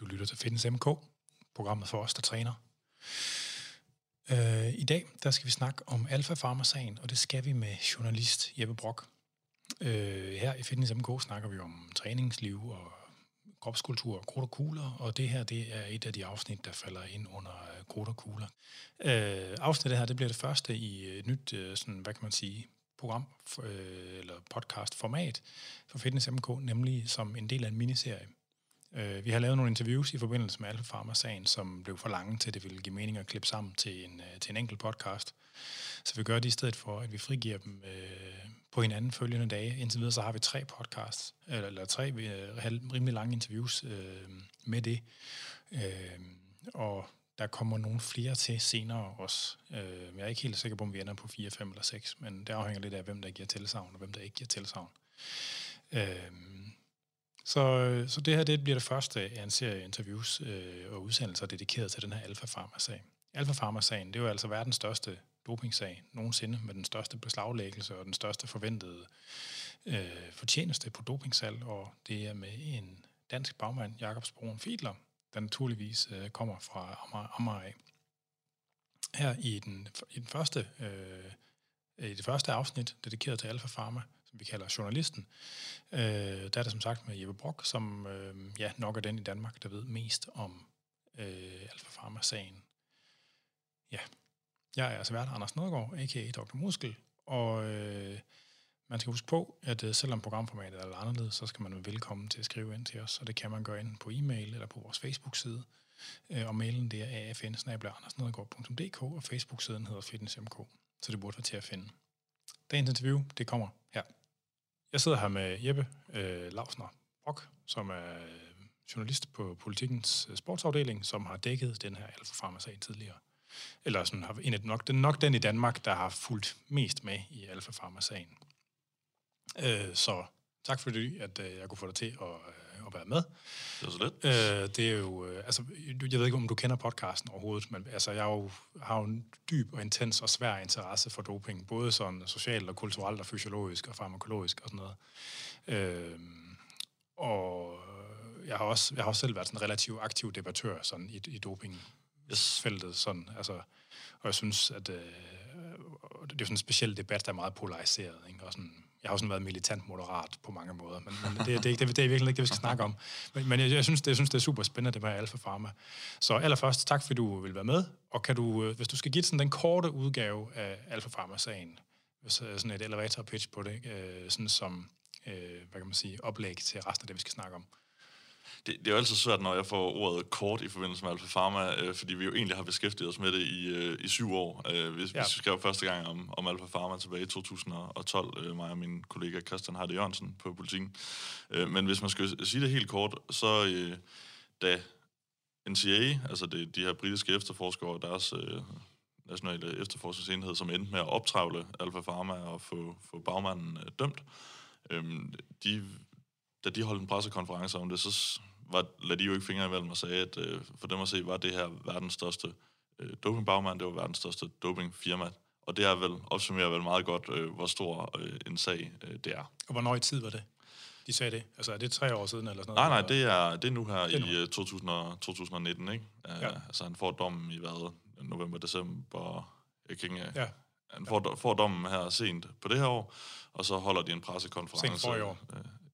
Du lytter til Fitness MK, programmet for os, der træner. Øh, I dag der skal vi snakke om Alpha Pharma-sagen, og det skal vi med journalist Jeppe Brock. Øh, her i Fitness MK snakker vi om træningsliv og kropskultur og krudt og kugler, og det her det er et af de afsnit, der falder ind under øh, krudt og kugler. Øh, afsnittet her det bliver det første i et nyt, øh, sådan, hvad kan man sige, program øh, eller podcast format for Fitness MK, nemlig som en del af en miniserie. Øh, vi har lavet nogle interviews i forbindelse med Alpha Pharma-sagen, som blev for lange til, at det ville give mening at klippe sammen til en, øh, til en enkelt podcast. Så vi gør det i stedet for, at vi frigiver dem øh, på hinanden følgende dage. Indtil videre så har vi tre podcasts, eller, eller tre øh, rimelig lange interviews øh, med det. Øh, og der kommer nogle flere til senere også. Øh, jeg er ikke helt sikker på, om vi ender på 4, 5 eller 6, men det afhænger lidt af, hvem der giver tilsavn, og hvem der ikke giver tilsavn. Øh, så, øh, så det her det bliver det første af en serie interviews øh, og udsendelser dedikeret til den her Alpha Pharma-sag. Alpha Pharma-sagen, det er jo altså verdens største dopingsag nogensinde, med den største beslaglæggelse og den største forventede øh, fortjeneste på dopingsalg, og det er med en dansk bagmand, Jakobs Broen Fiedler, der naturligvis øh, kommer fra Amager, Her i den, i den første, øh, i det første afsnit, dedikeret til Alpha Pharma, vi kalder journalisten, øh, der er det som sagt med Jeppe Brock, som øh, ja, nok er den i Danmark, der ved mest om øh, Alfa Pharma-sagen. Ja, jeg er altså vært Anders Nedergaard, a.k.a. Dr. Muskel, og øh, man skal huske på, at øh, selvom programformatet er anderledes, så skal man være velkommen til at skrive ind til os, og det kan man gøre ind på e-mail eller på vores Facebook-side. Øh, og mailen det er afn og Facebook-siden hedder fitnessmk, så det burde være til at finde. Dagens interview, det kommer her. Jeg sidder her med Jeppe øh, Lausner Brock, som er øh, journalist på Politikens øh, sportsafdeling, som har dækket den her Alfa Pharma-sag tidligere. Eller sådan, har en af nok, den, nok den i Danmark, der har fulgt mest med i Alfa Pharma-sagen. Øh, så tak fordi, at øh, jeg kunne få dig til at, øh, at være med. Det er så lidt. Øh, det er jo, øh, altså, jeg ved ikke, om du kender podcasten overhovedet, men altså, jeg jo, har jo en dyb og intens og svær interesse for doping, både sådan socialt og kulturelt og fysiologisk og farmakologisk og sådan noget. Øh, og jeg har, også, jeg har også selv været sådan en relativt aktiv debattør sådan i, i dopingfeltet. Sådan, altså, og jeg synes, at øh, det er sådan en speciel debat, der er meget polariseret. Ikke? Og sådan, jeg har også været militant moderat på mange måder, men, men det, det, det, det, det er virkelig ikke det, vi skal snakke om. Men, men jeg, jeg, synes, det, jeg synes, det er super spændende, det med Alfa Pharma. Så allerførst, tak fordi du vil være med, og kan du, øh, hvis du skal give sådan den korte udgave af Alfa Pharma-sagen, øh, sådan et elevator pitch på det, øh, sådan som, øh, hvad kan man sige, oplæg til resten af det, vi skal snakke om det, det er jo altid svært, når jeg får ordet kort i forbindelse med Alfa Pharma, øh, fordi vi jo egentlig har beskæftiget os med det i, øh, i syv år. Øh, vi, ja. vi skrev første gang om, om Alfa Pharma tilbage i 2012, øh, mig og min kollega Christian Hardy Jørgensen på politikken. Øh, men hvis man skal sige det helt kort, så øh, da NCA, altså det, de her britiske efterforskere, deres øh, nationale efterforskningsenhed, som endte med at optravle Alfa Pharma og få, få bagmanden øh, dømt, øh, de da de holdt en pressekonference om det, så var, lade de jo ikke fingre imellem og sagde, at øh, for dem at se, var det her verdens største øh, dopingbagmand, det var verdens største dopingfirma. Og det er vel, opsummerer vel meget godt, øh, hvor stor øh, en sag øh, det er. Og hvornår i tid var det? De sagde det. Altså, er det tre år siden eller sådan noget? Nej, nej, det er, det er nu her er nu. i 2000, øh, 2019, ikke? Uh, ja. Altså, han får dommen i hvad? November, december... Jeg kan ikke, ja. Han får, får dommen her sent på det her år, og så holder de en pressekonference. Sent for i år.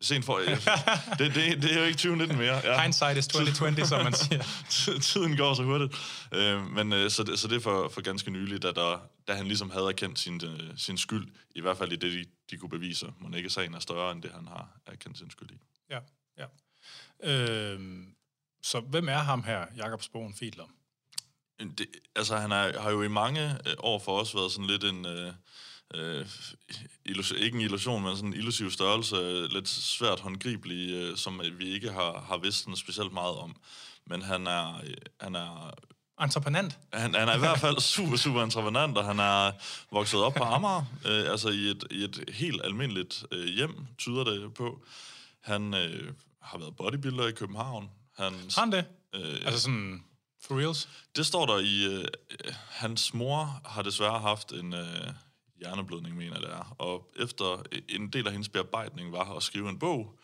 Sent for... det, det, det er jo ikke 2019 mere. Ja. Hindsight is 2020, som man siger. Tiden går så hurtigt. Øh, men øh, så, det, så det er for, for ganske nyligt, da, der, da han ligesom havde erkendt sin, øh, sin skyld, i hvert fald i det, de, de kunne bevise. Må ikke sagen er større, end det, han har erkendt sin skyld i. Ja, ja. Øh, så hvem er ham her, Jakob Sporen Fiedler? Det, altså, han er, har jo i mange øh, år for os været sådan lidt en... Øh, øh, illus- ikke en illusion, men sådan en illusiv størrelse, lidt svært håndgribelig, øh, som vi ikke har, har vidst noget specielt meget om. Men han er... Øh, han er Entreprenant? Han, han er i hvert fald super, super entreprenant, og han er vokset op på Amager, øh, altså i et, i et helt almindeligt øh, hjem, tyder det på. Han øh, har været bodybuilder i København. Han, har han det? Øh, altså sådan for reals? Det står der i... Øh, hans mor har desværre haft en... Øh, hjerneblødning, mener det er. Og efter en del af hendes bearbejdning var at skrive en bog,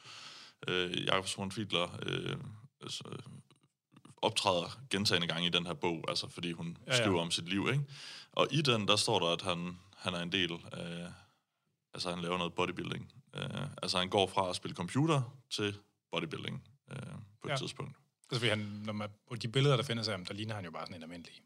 øh, Jakob Swan Fiedler øh, altså, optræder gentagende gange i den her bog, altså fordi hun ja, ja. skriver om sit liv, ikke? Og i den, der står der, at han, han er en del af... Altså, han laver noget bodybuilding. Uh, altså, han går fra at spille computer til bodybuilding uh, på et ja. tidspunkt. Altså, han, når man, på de billeder, der findes af ham, der ligner han jo bare sådan en almindelig.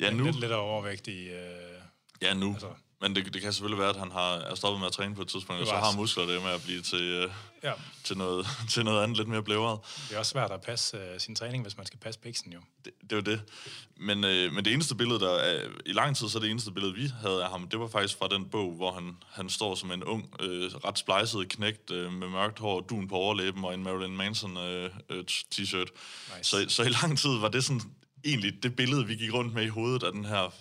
Ja, nu. Lidt, lidt overvægtig. Uh, ja, nu. Altså, men det, det kan selvfølgelig være, at han har, er stoppet med at træne på et tidspunkt, og så har muskler det med at blive til, uh, ja. til, noget, til noget andet, lidt mere blævret. Det er også svært at passe uh, sin træning, hvis man skal passe bæksen jo. Det, det var det. Men, uh, men det eneste billede, der er, i lang tid, så det eneste billede, vi havde af ham, det var faktisk fra den bog, hvor han, han står som en ung, uh, ret splejset knægt uh, med mørkt hår, dun på overlæben og en Marilyn Manson uh, uh, t-shirt. Nice. Så, så i lang tid var det sådan egentlig det billede, vi gik rundt med i hovedet af den her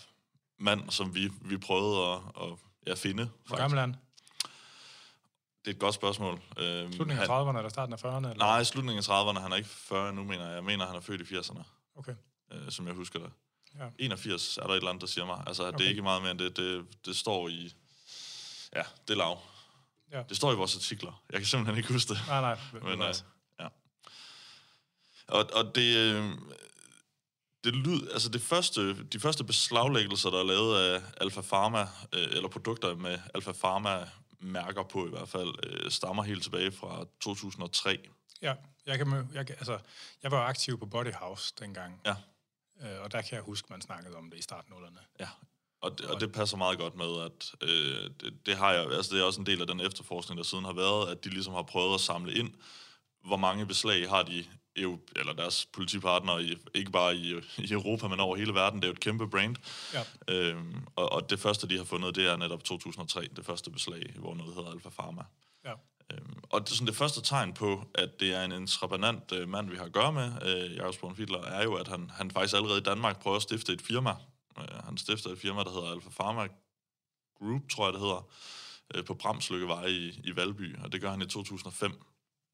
mand, som vi, vi prøvede at, at ja, finde. Faktisk. Hvor gammel er han? Det er et godt spørgsmål. Øhm, slutningen af 30'erne eller starten af 40'erne? Eller? Nej, slutningen af 30'erne. Han er ikke 40 nu, mener jeg. Jeg mener, han er født i 80'erne. Okay. Øh, som jeg husker det. Ja. 81 er der et eller andet, der siger mig. Altså, okay. det er ikke meget mere end det. Det, det står i... Ja, det er lav. Ja. Det står i vores artikler. Jeg kan simpelthen ikke huske det. Nej, nej. Men, øh, ja. Og, og det... Øh, det lyd, altså det første, de første beslaglæggelser, der er lavet af Alfa Pharma, øh, eller produkter med Alfa Pharma mærker på i hvert fald, øh, stammer helt tilbage fra 2003. Ja, jeg, kan, jeg, altså, jeg var aktiv på Body House dengang. Ja. Øh, og der kan jeg huske, man snakkede om det i starten af Ja, og det, og det passer meget godt med, at øh, det, det har jeg, altså det er også en del af den efterforskning, der siden har været, at de ligesom har prøvet at samle ind, hvor mange beslag har de eller deres politipartnere, i, ikke bare i, i Europa, men over hele verden. Det er jo et kæmpe brand. Ja. Øhm, og, og det første, de har fundet, det er netop 2003, det første beslag, hvor noget hedder Alfa Pharma. Ja. Øhm, og det, sådan det første tegn på, at det er en intrabanant øh, mand, vi har at gøre med, øh, Jakob Sporn Fiedler, er jo, at han, han faktisk allerede i Danmark prøver at stifte et firma. Øh, han stifter et firma, der hedder Alfa Pharma Group, tror jeg det hedder, øh, på Bramslykkevej i, i Valby, og det gør han i 2005.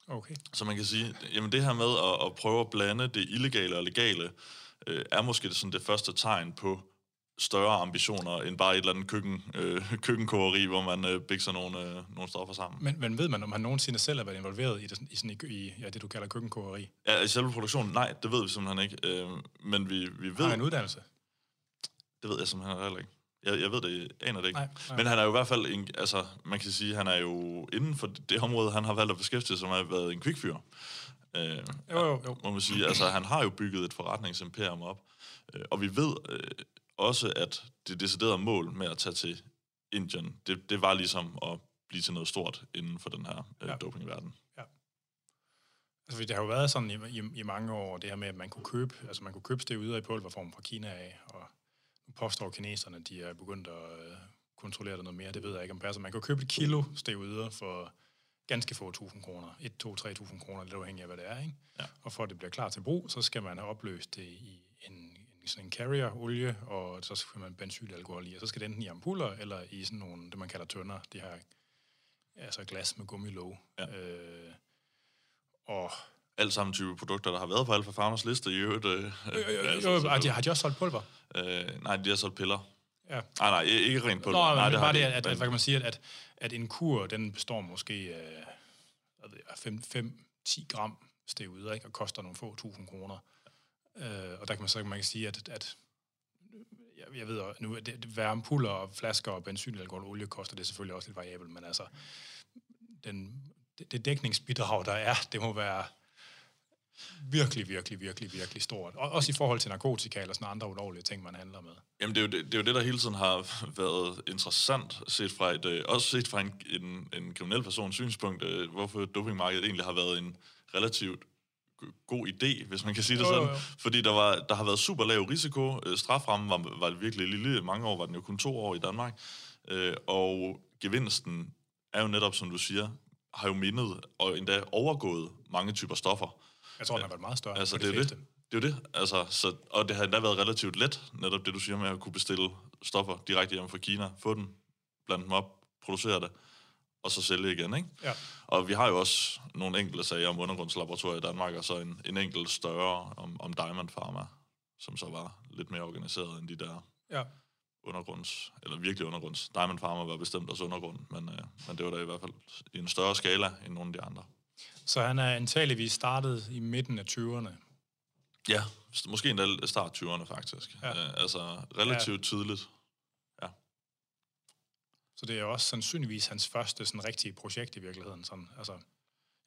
Okay. Så man kan sige, jamen det her med at, at prøve at blande det illegale og legale, øh, er måske det, sådan det første tegn på større ambitioner end bare et eller andet køkken, øh, køkkenkogeri, hvor man øh, bækser nogle, øh, nogle stoffer sammen. Men, men ved man, om han nogensinde selv har været involveret i, det, i, sådan, i, i ja, det, du kalder køkkenkogeri? Ja, i selve produktionen, nej, det ved vi simpelthen ikke. Øh, men vi, vi ved... Har han en uddannelse? Det ved jeg simpelthen heller ikke. Jeg, jeg ved det, aner det ikke. Nej, nej. Men han er jo i hvert fald, en, altså man kan sige, han er jo inden for det område, han har valgt at beskæftige sig med, har været en kvikfyr. Øh, jo, jo, jo. Må man sige, altså han har jo bygget et forretningsimperium op. Øh, og vi ved øh, også, at det deciderede mål med at tage til Indien, det, det var ligesom at blive til noget stort inden for den her øh, ja. dopingverden. Ja. Altså, det har jo været sådan i, i, i mange år, det her med, at man kunne købe, altså man kunne købe det ude i pulverform fra Kina af, og påstår kineserne, de er begyndt at øh, kontrollere det noget mere. Det ved jeg ikke om passer. Man kan købe et kilo steroider for ganske få tusind kroner. 1, 2, 3.000 kroner, lidt afhængig af, hvad det er. Ikke? Ja. Og for at det bliver klar til brug, så skal man have opløst det i en, en, sådan en carrier-olie, og så skal man benzylalkohol i, og så skal det enten i ampuller, eller i sådan nogle, det man kalder tønder, de her altså glas med gummilåg. Ja. Øh, og alt sammen type produkter, der har været på Alfa Farmers liste i øvrigt. Øh, øh, øh, altså, øh, øh, har de også solgt pulver? Øh, nej, de har solgt piller. Ja. Nej, nej, ikke rent pulver. Nå, nej, det bare det, at, at, hvad kan man sige, at, at en kur, den består måske af 5-10 gram steroider, ikke, og koster nogle få tusind kroner. Øh, og der kan man så man kan sige, at, at jeg, jeg ved nu, det, det, hvad ampuller og flasker og benzin, alkohol og olie koster, det er selvfølgelig også lidt variabelt, men altså, den, det, det dækningsbidrag, der er, det må være virkelig, virkelig, virkelig, virkelig stort. Og også i forhold til narkotika eller sådan andre ulovlige ting, man handler med. Jamen, det er, jo det, det er jo det, der hele tiden har været interessant, set fra et, øh, også set fra en, en, en kriminel persons synspunkt, øh, hvorfor dopingmarkedet egentlig har været en relativt god idé, hvis man kan sige det sådan. Jo, jo. Fordi der, var, der har været super lav risiko. Øh, straframmen var, var virkelig lille. Mange år var den jo kun to år i Danmark. Og gevinsten er jo netop, som du siger, har jo mindet og endda overgået mange typer stoffer. Jeg tror, den har været meget større. Altså, det, er det. det er jo det. Altså, så, og det har endda været relativt let, netop det, du siger med at kunne bestille stoffer direkte hjem fra Kina, få dem, blande dem op, producere det, og så sælge igen, ikke? Ja. Og vi har jo også nogle enkelte sager om undergrundslaboratorier i Danmark, og så en, en enkelt større om, om Diamond Pharma, som så var lidt mere organiseret end de der ja. undergrunds, eller virkelig undergrunds. Diamond Pharma var bestemt også undergrund, men, øh, men det var da i hvert fald i en større skala end nogle af de andre. Så han er antageligvis startet i midten af 20'erne. Ja, måske endda start 20'erne faktisk. Ja. Øh, altså relativt ja. tidligt. Ja. Så det er også sandsynligvis hans første sådan rigtige projekt i virkeligheden. Sådan, altså.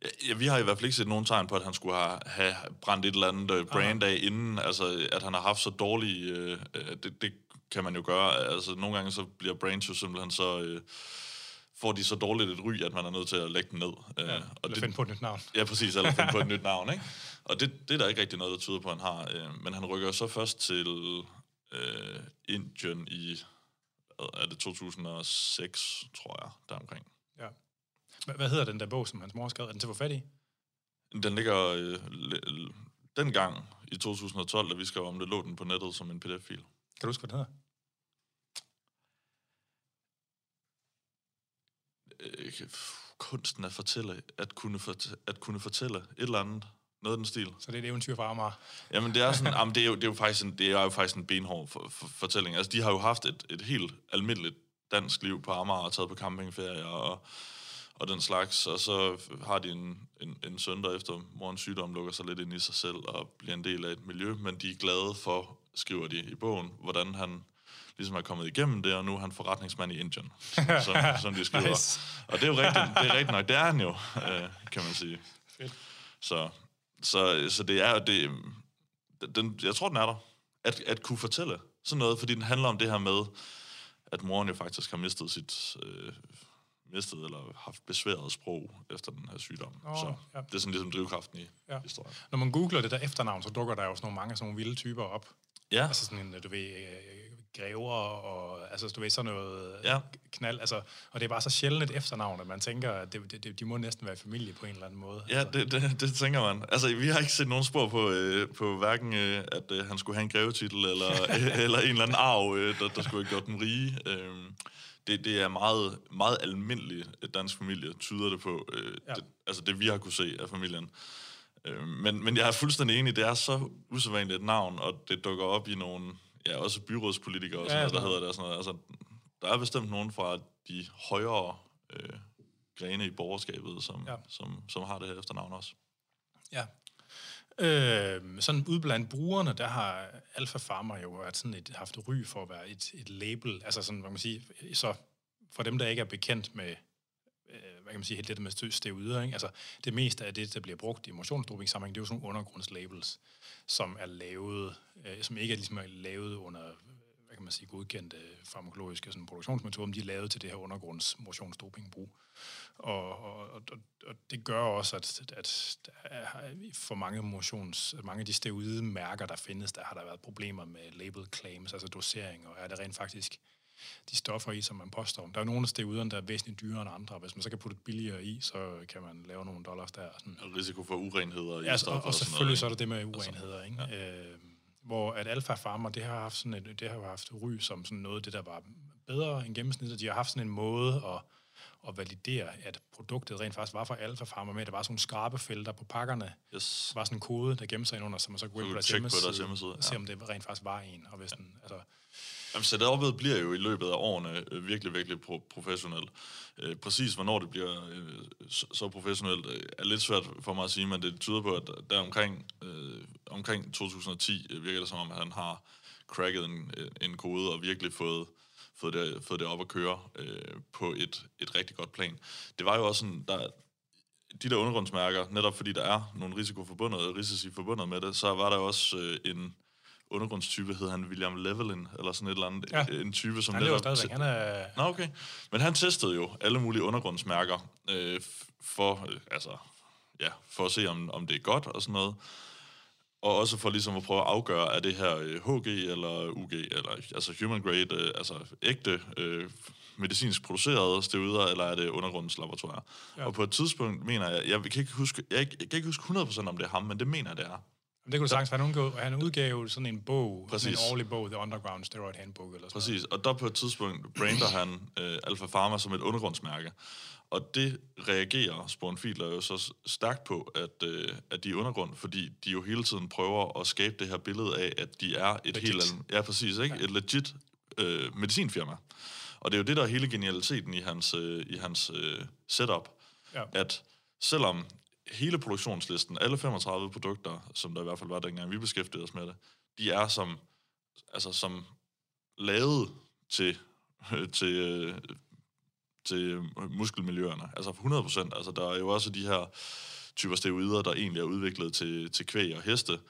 Ja, ja, vi har i hvert fald ikke set nogen tegn på, at han skulle have, have brændt et eller andet uh, brand af inden. Altså, at han har haft så dårlige... Uh, det, det kan man jo gøre. Altså, nogle gange så bliver brands jo simpelthen så... Uh, får de så dårligt et ry, at man er nødt til at lægge den ned. Ja, uh, og eller det, finde på et nyt navn. Ja, præcis, eller finde på et nyt navn, ikke? Og det, det er der ikke rigtig noget, der tyder på, at han har. Uh, men han rykker så først til uh, Indien i, er det 2006, tror jeg, deromkring. Ja. Hvad hedder den der bog, som hans mor skrev? Er den til at få fat i? Den ligger øh, dengang i 2012, da vi skrev om det, lå den på nettet som en pdf-fil. Kan du huske, hvad den hedder? Øh, kunsten at fortælle, at kunne, fortælle, at kunne fortælle et eller andet. Noget af den stil. Så det er et eventyr fra Amager? Jamen, det er, sådan, jamen, det er, jo, det er, jo, faktisk en, det er jo faktisk en benhård for, for, fortælling. Altså, de har jo haft et, et helt almindeligt dansk liv på Amager og taget på campingferie og og den slags. Og så har de en, en, en søn, der efter morens sygdom lukker sig lidt ind i sig selv og bliver en del af et miljø, men de er glade for, skriver de i bogen, hvordan han ligesom er kommet igennem det, og nu er han forretningsmand i Indien, som, som de skriver. nice. Og det er jo rigtigt, det er rigtigt nok, det er han jo, øh, kan man sige. Fedt. Så, så, så det er det, den, jeg tror, den er der, at, at kunne fortælle sådan noget, fordi den handler om det her med, at moren jo faktisk har mistet sit øh, mistet eller haft besværet sprog efter den her sygdom. Oh, så ja. det er sådan ligesom drivkraften i ja. historien. Når man googler det der efternavn, så dukker der jo sådan nogle mange sådan nogle vilde typer op. Ja. Altså sådan en, du ved, grever og altså, du ved, sådan noget ja. knald. Altså, og det er bare så sjældent et efternavn, at man tænker, at det, det, de må næsten være familie på en eller anden måde. Ja, altså. det, det, det tænker man. Altså, vi har ikke set nogen spor på, øh, på hverken, øh, at øh, han skulle have en grevetitel, eller, øh, eller en eller anden arv, øh, der, der skulle have gjort dem rige. Øh, det, det er meget, meget almindeligt dansk familie, tyder det på. Øh, ja. det, altså det, vi har kunne se af familien. Øh, men, men jeg er fuldstændig enig, det er så usædvanligt et navn, og det dukker op i nogle, ja, også byrådspolitikere og sådan ja, noget, der hedder det. Sådan noget. Altså, der er bestemt nogen fra de højere øh, grene i borgerskabet, som, ja. som, som har det her efternavn også. Ja. Øh, sådan ude blandt brugerne, der har Alpha Pharma jo været sådan et, haft ry for at være et, et label, altså sådan, hvad man sige, så for dem, der ikke er bekendt med, øh, hvad kan man sige, helt det med steroider, ikke? altså det meste af det, der bliver brugt i motionsdoping-sammenhæng, det er jo sådan nogle undergrundslabels, som er lavet, øh, som ikke er ligesom er lavet under hvad kan man sige, godkendte farmakologiske sådan, produktionsmetoder, de er lavet til det her undergrunds motionsdopingbrug. Og, og, og, og det gør også, at, at for mange motions, mange af de steroide mærker, der findes, der har der været problemer med label claims, altså dosering, og er det rent faktisk de stoffer i, som man påstår. Der er nogle af steroiderne, der er væsentligt dyrere end andre. Hvis man så kan putte billigere i, så kan man lave nogle dollars der. Sådan. Og risiko for urenheder i ja, stoffer. Og, og selvfølgelig og så er der det med urenheder. Ikke? Ja. Øh, hvor at Alpha Pharma, det har haft sådan et, det har haft ry som sådan noget, det der var bedre end gennemsnittet. De har haft sådan en måde at, at validere, at produktet rent faktisk var fra Alpha Pharma med, at der var sådan nogle skrabefelter på pakkerne. Yes. Der var sådan en kode, der gemte sig ind under, så man så kunne gå ind på deres hjemmeside, på deres hjemmeside ja. og se, om det rent faktisk var en. Og hvis ja. den, altså, Jamen, setup'et bliver jo i løbet af årene øh, virkelig, virkelig pro- professionelt. Øh, præcis hvornår det bliver øh, så, så professionelt, øh, er lidt svært for mig at sige, men det tyder på, at der omkring, øh, omkring 2010 øh, virker det som om, at han har cracket en, øh, en kode og virkelig fået, fået, det, fået det op at køre øh, på et, et rigtig godt plan. Det var jo også sådan, der, de der undergrundsmærker, netop fordi der er nogle risiko forbundet, risici forbundet med det, så var der også øh, en undergrundstype, hed han William Levelin, eller sådan et eller andet. Ja. En type, som... Han lever stadigvæk. Han er... Nå, okay. Men han testede jo alle mulige undergrundsmærker øh, for, øh, altså, ja, for at se, om, om det er godt og sådan noget. Og også for ligesom at prøve at afgøre, er det her øh, HG eller UG, eller altså human grade, øh, altså ægte øh, medicinsk producerede steroider, eller er det undergrundslaboratorier. Ja. Og på et tidspunkt mener jeg, jeg kan ikke huske, jeg, jeg kan ikke huske 100% om det er ham, men det mener jeg, det er. Men det kunne sagtens være, han udgav, han udgav sådan en bog, Præcis. sådan en årlig bog, The Underground Steroid Handbook. Eller sådan Præcis, noget. og der på et tidspunkt brander han uh, Alpha Pharma som et undergrundsmærke. Og det reagerer Spornfiler jo så stærkt på, at, uh, at de er undergrund, fordi de jo hele tiden prøver at skabe det her billede af, at de er et legit. helt andet... Ja, præcis, ikke? Ja. Et legit uh, medicinfirma. Og det er jo det, der er hele genialiteten i hans, uh, i hans uh, setup. Ja. At selvom hele produktionslisten, alle 35 produkter, som der i hvert fald var dengang vi beskæftigede os med det, de er som, altså som lavet til, til, øh, til muskelmiljøerne. Altså 100 procent. Altså der er jo også de her typer steroider, der egentlig er udviklet til, til kvæg og heste.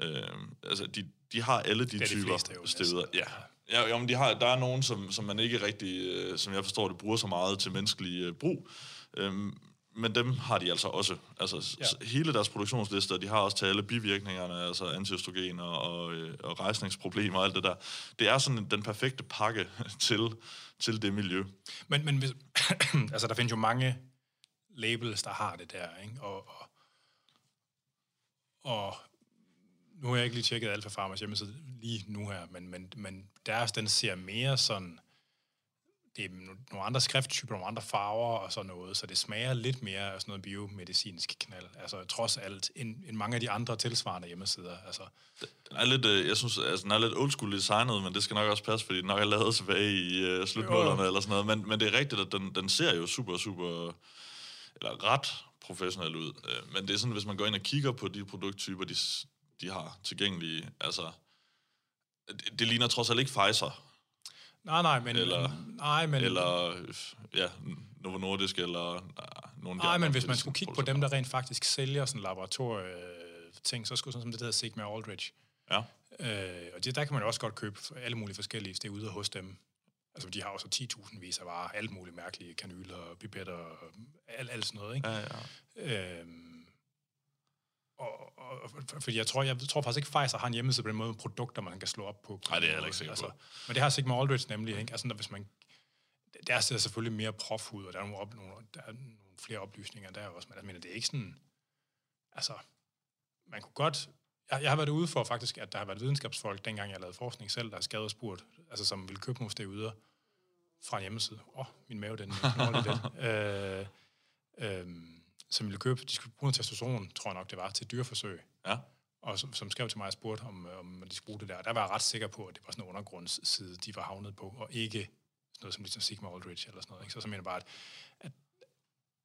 Øh, altså de, de har alle de, de typer steroider. Ja, Ja, jo, men de har, der er nogen, som, som man ikke rigtig, øh, som jeg forstår det, bruger så meget til menneskelig øh, brug. Øhm, men dem har de altså også. Altså ja. hele deres produktionslister, de har også til alle bivirkningerne, altså antiøstrogener og, øh, og rejsningsproblemer og alt det der. Det er sådan den perfekte pakke til, til det miljø. Men, men hvis, altså der findes jo mange labels, der har det der, ikke? Og, og, og nu har jeg ikke lige tjekket Alfa Farmers hjemmeside lige nu her, men, men, men deres, den ser mere sådan, det er nogle andre skrifttyper, nogle andre farver og sådan noget, så det smager lidt mere af sådan noget biomedicinsk knald, altså trods alt, end, end mange af de andre tilsvarende hjemmesider. Altså. Den er lidt, øh, jeg synes, altså, den er lidt old school designet, men det skal nok også passe, fordi den nok er lavet tilbage i uh, slutmålerne eller sådan noget, men, men det er rigtigt, at den, den ser jo super, super, eller ret professionel ud, øh, men det er sådan, hvis man går ind og kigger på de produkttyper, de, de har tilgængelige, altså, det, det ligner trods alt ikke Pfizer. Nej, nej, men... Eller, nej, men, eller ja, Novo Nordisk, eller nogle Nej, men hvis man skulle kigge på dem, der rent faktisk sælger sådan laboratorie ting, så skulle sådan som det hedder Sigma Aldrich. Ja. Øh, og det, der kan man jo også godt købe alle mulige forskellige det er ude hos dem. Altså, de har også 10.000 vis af varer, alt muligt mærkelige kanyler, pipetter, alt, alt sådan noget, ikke? Ja, ja. Øh, og, og, fordi jeg tror, jeg tror faktisk ikke, Pfizer har en hjemmeside på den måde produkter, man kan slå op på. Nej, det er jeg ikke sikker altså, på. Men det har Sigma Aldrich nemlig, ikke? Altså, når, hvis man, der ser selvfølgelig mere prof ud, og der er nogle, op, nogle, der er nogle flere oplysninger der også, men jeg mener, det er ikke sådan, altså, man kunne godt, jeg, jeg har været ude for faktisk, at der har været videnskabsfolk, dengang jeg lavede forskning selv, der har skadet spurgt, altså som ville købe nogle ude fra en hjemmeside. Åh, oh, min mave, den lidt. øh, øh, som ville købe, de skulle bruge testosteron, tror jeg nok det var, til dyreforsøg. Ja. Og som, som skrev til mig og spurgte, om, om de skulle bruge det der. Der var jeg ret sikker på, at det var sådan en undergrundsside, de var havnet på, og ikke sådan noget som ligesom Sigma Aldrich eller sådan noget. Ikke? Så, så mener jeg bare, at, at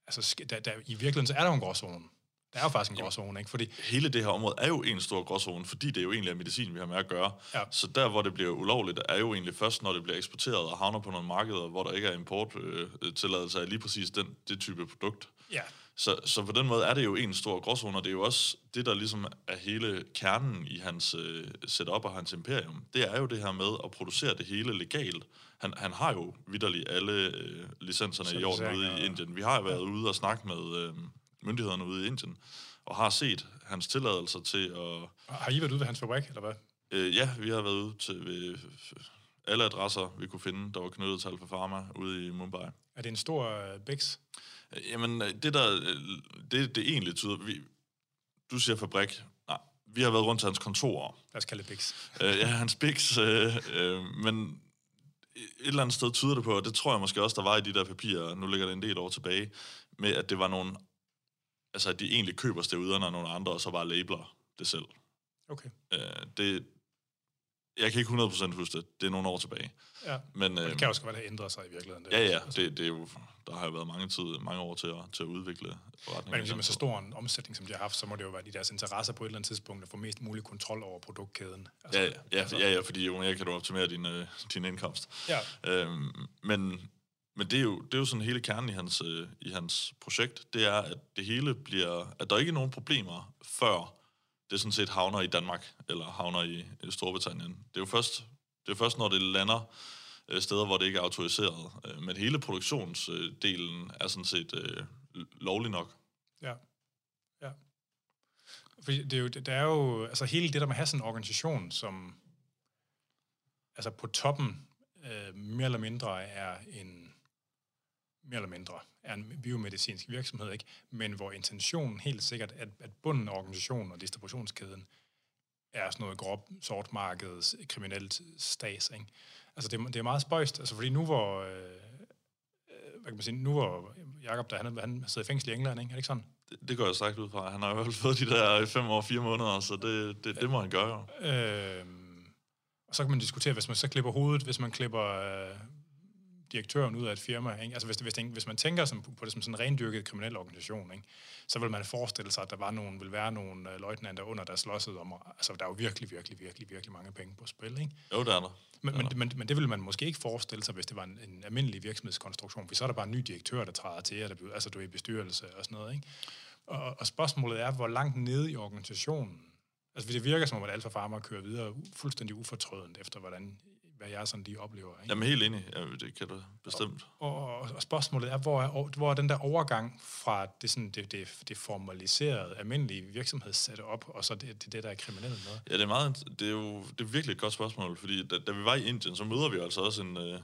altså, der, der, i virkeligheden så er der jo en gråzone. Der er jo faktisk en gråzone, ikke? Fordi... Hele det her område er jo en stor gråzone, fordi det er jo egentlig er medicin, vi har med at gøre. Ja. Så der, hvor det bliver ulovligt, er jo egentlig først, når det bliver eksporteret og havner på nogle markeder, hvor der ikke er importtilladelse øh, af lige præcis den, det type produkt. Ja. Så, så på den måde er det jo en stor gråzone, og det er jo også det, der ligesom er hele kernen i hans øh, setup og hans imperium. Det er jo det her med at producere det hele legalt. Han, han har jo vidderligt alle øh, licenserne i orden ude i Indien. Vi har jo været ude og snakke med øh, myndighederne ude i Indien, og har set hans tilladelser til at... Har I været ude ved hans fabrik, eller hvad? Øh, ja, vi har været ude til ved alle adresser, vi kunne finde, der var knyttet til Alfa Pharma ude i Mumbai. Er det en stor uh, biks? Jamen, det der, det, det egentlig tyder, vi, du siger fabrik, nej, vi har været rundt til hans kontor. Lad os kalde det Bix. Øh, ja, hans Bix, øh, øh, men et eller andet sted tyder det på, og det tror jeg måske også, der var i de der papirer, nu ligger det en del år tilbage, med at det var nogle, altså at de egentlig køber steroiderne af nogle andre, og så bare labeler det selv. Okay. Øh, det, jeg kan ikke 100% huske det. Det er nogle år tilbage. Ja, Men, øh, det kan også godt være, det ændret sig i virkeligheden. Det ja, ja. Det, det er jo, der har jo været mange, tid, mange år til at, til at udvikle forretningen. Men med så stor en omsætning, som de har haft, så må det jo være de deres interesser på et eller andet tidspunkt at få mest mulig kontrol over produktkæden. Altså, ja, ja, altså, ja, ja, fordi jo mere kan du optimere din, øh, din indkomst. Ja. Øhm, men men det er, jo, det er jo sådan hele kernen i hans, øh, i hans projekt, det er, at det hele bliver, at der ikke er nogen problemer, før det sådan set havner i Danmark, eller havner i, Storbritannien. Det er jo først, det er først når det lander øh, steder, hvor det ikke er autoriseret. Øh, men hele produktionsdelen øh, er sådan set øh, lovlig nok. Ja. Ja. For det er jo, der er jo, altså hele det der med at have sådan en organisation, som altså på toppen øh, mere eller mindre er en mere eller mindre er en biomedicinsk virksomhed, ikke? men hvor intentionen helt sikkert, at, at bunden af organisationen og distributionskæden er sådan noget grop, sort markeds, kriminelt stas. Ikke? Altså det, det er meget spøjst, altså fordi nu hvor, øh, hvad kan man sige, nu hvor Jacob, der, han, han sidder i fængsel i England, ikke? er det ikke sådan? Det, det går jeg sagt ud fra. Han har jo fået de der fem år, fire måneder, så det, det, det må han gøre. Øh, og så kan man diskutere, hvis man så klipper hovedet, hvis man klipper øh, direktøren ud af et firma. Ikke? Altså hvis, hvis, hvis man tænker som, på det som sådan en rendyrket kriminel organisation, ikke? så vil man forestille sig, at der var nogen, vil være nogle uh, løjtnanter under, der slåsede om, altså der er jo virkelig, virkelig, virkelig, virkelig mange penge på spil. Ikke? Jo, der er der. Men, men, men, men det ville man måske ikke forestille sig, hvis det var en, en almindelig virksomhedskonstruktion, for så er der bare en ny direktør, der træder til, og der bliver, altså du er i bestyrelse og sådan noget. Ikke? Og, og spørgsmålet er, hvor langt nede i organisationen, altså det virker som om, at Alfa Pharma kører videre fuldstændig ufortrødent efter, hvordan hvad jeg sådan lige oplever. Ikke? Jamen helt enig, ja, det kan du bestemt. Og, og, og spørgsmålet er, hvor er, hvor er den der overgang fra det, sådan, det, det, det formaliserede, almindelige virksomhedssætte op, og så det, det, det der er kriminelle noget? Ja, det er, meget, det er jo det er virkelig et godt spørgsmål, fordi da, da vi var i Indien, så møder vi altså også en, øh,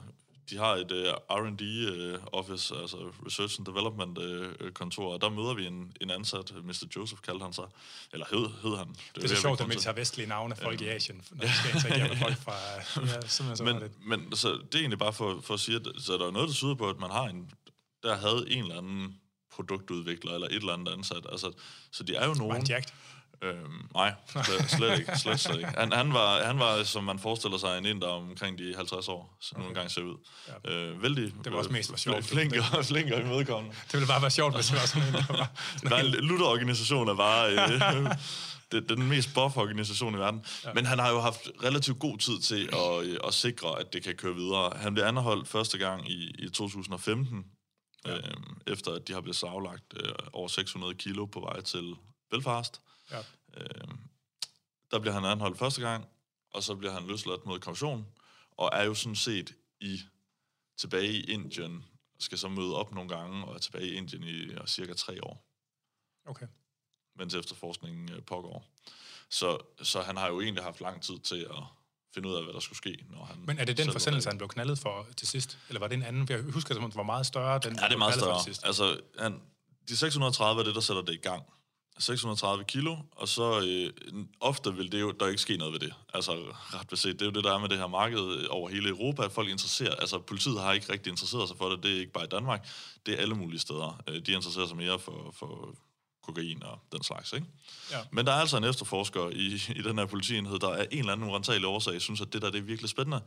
de har et uh, R&D uh, office, altså Research and Development uh, kontor, og der møder vi en, en ansat, Mr. Joseph kaldte han sig, eller hed, hed han. Det, det er så sjovt, at man tager vestlige navne folk i Asien, når man skal interagere med folk fra... Ja, så men, det. men så det er egentlig bare for, for at sige, at så der er noget, der tyder på, at man har en, der havde en eller anden produktudvikler, eller et eller andet ansat. Altså, så de er jo nogen... Han Øhm, nej, slet, slet ikke. Slet, slet ikke. Han, han, var, han var, som man forestiller sig, en inder omkring de 50 år, så okay. nogle gange ser ud. Ja. Øh, vældig, det var også mest var sjovt. Flink og, flink og imødekommende. Det ville bare være sjovt, hvis det var sådan en, der var... Nej, Luther-organisation er bare... Øh, det, den mest buff organisation i verden. Ja. Men han har jo haft relativt god tid til at, øh, at sikre, at det kan køre videre. Han blev anholdt første gang i, i 2015, ja. øh, efter at de har blevet saglagt øh, over 600 kilo på vej til Belfast. Ja. Øh, der bliver han anholdt første gang, og så bliver han løsladt mod kaution, og er jo sådan set i tilbage i Indien, skal så møde op nogle gange, og er tilbage i Indien i ja, cirka tre år. Okay. Mens efterforskningen øh, pågår. Så, så han har jo egentlig haft lang tid til at finde ud af, hvad der skulle ske. Når han Men er det den forsendelse, han blev knaldet for til sidst? Eller var det en anden? Jeg husker, at det var meget større. Den, ja, det er meget større. Altså, han, de 630 er det, der sætter det i gang. 630 kilo, og så øh, ofte vil det jo, der ikke ske noget ved det. Altså ret beset, det er jo det, der er med det her marked over hele Europa, at folk interesserer, altså politiet har ikke rigtig interesseret sig for det, det er ikke bare i Danmark, det er alle mulige steder. Øh, de interesserer sig mere for, for kokain og den slags, ikke? Ja. Men der er altså en efterforsker i, i den her politienhed, der er en eller anden urentagelig årsag, synes, at det der det er virkelig spændende,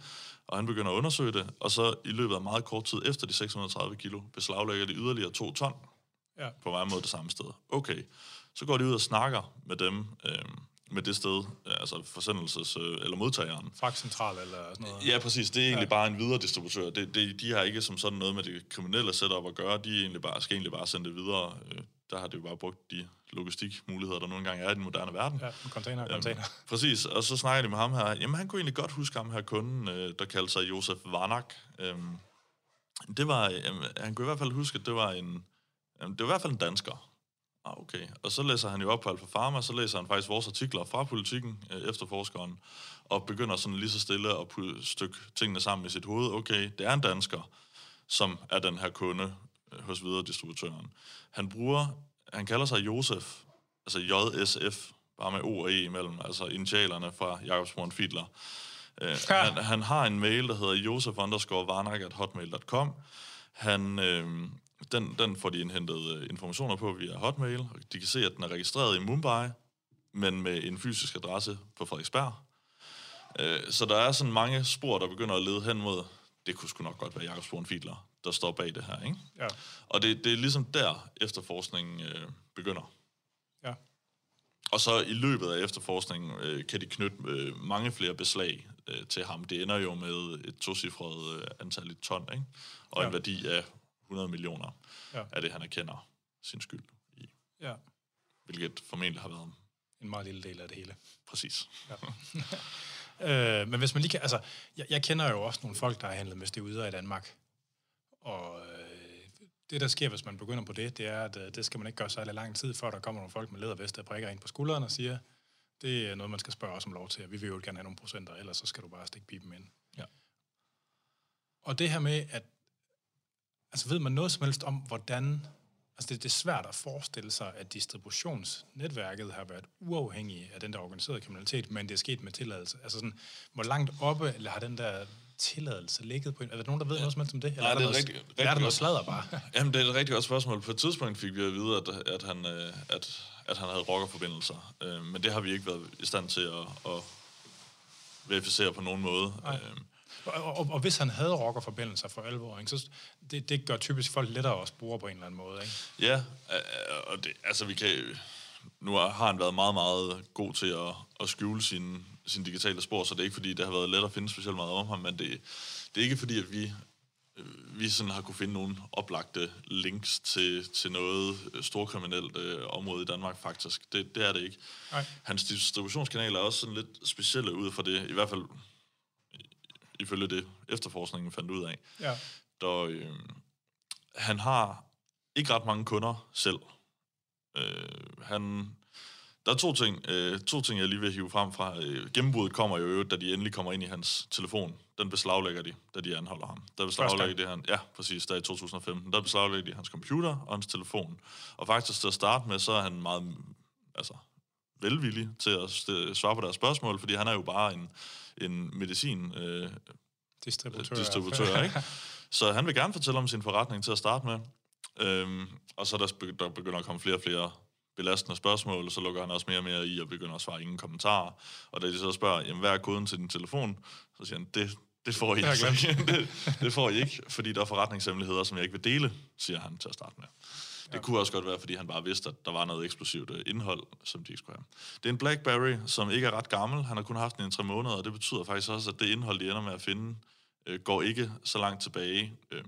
og han begynder at undersøge det, og så i løbet af meget kort tid efter de 630 kilo, beslaglægger de yderligere to ton ja. på vej mod det samme sted. Okay, så går de ud og snakker med dem, øh, med det sted, altså forsendelses- øh, eller modtageren. Fragtcentral eller sådan noget? Ja, præcis. Det er egentlig ja. bare en videre distributør. Det, det, de har ikke som sådan noget med det kriminelle setup at gøre. De er egentlig bare, skal egentlig bare sende det videre. Øh, der har det jo bare brugt de logistikmuligheder, der nogle gange er i den moderne verden. Ja, container, øhm, container. Præcis, og så snakker de med ham her. Jamen, han kunne egentlig godt huske ham her kunden, øh, der kaldte sig Josef Varnak. Øhm, det var, jamen, han kunne i hvert fald huske, at det var en, jamen, det var i hvert fald en dansker. Ah, okay. Og så læser han jo op på Alfa Pharma, så læser han faktisk vores artikler fra politikken, øh, efterforskeren, og begynder sådan lige så stille at stykke tingene sammen i sit hoved. Okay, det er en dansker, som er den her kunde øh, hos videre distributøren. Han bruger, han kalder sig Josef, altså JSF, bare med O og E imellem, altså initialerne fra Jakob Sporn Fiedler. Øh, han, han har en mail, der hedder josef underscore hotmail.com. Han, øh, den, den får de indhentet øh, informationer på via Hotmail. De kan se, at den er registreret i Mumbai, men med en fysisk adresse på Frederiksberg. Øh, så der er sådan mange spor, der begynder at lede hen mod, det kunne sgu nok godt være Jakob Sporen Fiedler, der står bag det her. Ikke? Ja. Og det, det er ligesom der, efterforskningen øh, begynder. Ja. Og så i løbet af efterforskningen øh, kan de knytte øh, mange flere beslag øh, til ham. Det ender jo med et tocifret øh, antal i ton, ikke? og ja. en værdi af 100 millioner ja. af det, han erkender sin skyld i. Ja. Hvilket formentlig har været en meget lille del af det hele. Præcis. Ja. øh, men hvis man lige kan, altså, jeg, jeg kender jo også nogle folk, der har handlet med stivider i Danmark. Og øh, det, der sker, hvis man begynder på det, det er, at øh, det skal man ikke gøre særlig lang tid, før der kommer nogle folk med læderveste og prikker ind på skulderen og siger, det er noget, man skal spørge os om lov til, vi vil jo gerne have nogle procenter, ellers så skal du bare stikke pipen ind. Ja. Og det her med, at Altså ved man noget som helst om, hvordan... Altså det, det er svært at forestille sig, at distributionsnetværket har været uafhængig af den der organiserede kriminalitet, men det er sket med tilladelse. Altså sådan, hvor langt oppe eller har den der tilladelse ligget på en? Er der nogen, der ved ja. noget som helst om det? Eller Nej, er det er, noget, rigtig, rigtig er der noget sladder bare? Jamen, det er et rigtig godt spørgsmål. På et tidspunkt fik vi at vide, at, at, han, øh, at, at han havde rockerforbindelser. Øh, men det har vi ikke været i stand til at, at verificere på nogen måde. Nej. Og, og, og hvis han havde rockerforbindelser for alvor, ikke, så det, det gør typisk folk lettere at spore på en eller anden måde. Ikke? Ja, og det, altså vi kan... Nu har han været meget, meget god til at, at skjule sin, sin digitale spor, så det er ikke fordi, det har været let at finde specielt meget om ham, men det, det er ikke fordi, at vi vi sådan har kunne finde nogle oplagte links til, til noget storkriminelt øh, område i Danmark, faktisk. Det, det er det ikke. Nej. Hans distributionskanaler er også sådan lidt specielle ud for det, i hvert fald ifølge det efterforskningen fandt ud af. Ja. Der, øh, han har ikke ret mange kunder selv. Øh, han, der er to ting, øh, to ting, jeg lige vil hive frem fra. Øh, gennembruddet kommer jo, da de endelig kommer ind i hans telefon. Den beslaglægger de, da de anholder ham. Der beslaglægger de han, ja, præcis, der i 2015. Der beslaglægger de hans computer og hans telefon. Og faktisk til at starte med, så er han meget altså, velvillig til at svare på deres spørgsmål, fordi han er jo bare en, en medicin øh, distributør, distributør ikke? Så han vil gerne fortælle om sin forretning til at starte med. Øhm, og så der, der begynder at komme flere og flere belastende spørgsmål, så lukker han også mere og mere i og begynder at svare ingen kommentarer. Og da de så spørger, jamen, hvad er koden til din telefon? Så siger han, det, det får I ikke. det, det får I ikke, fordi der er forretningshemmeligheder, som jeg ikke vil dele, siger han til at starte med. Det ja. kunne også godt være, fordi han bare vidste, at der var noget eksplosivt øh, indhold, som de ikke skulle have. Det er en BlackBerry, som ikke er ret gammel. Han har kun haft den i tre måneder, og det betyder faktisk også, at det indhold, de ender med at finde, øh, går ikke så langt tilbage øh,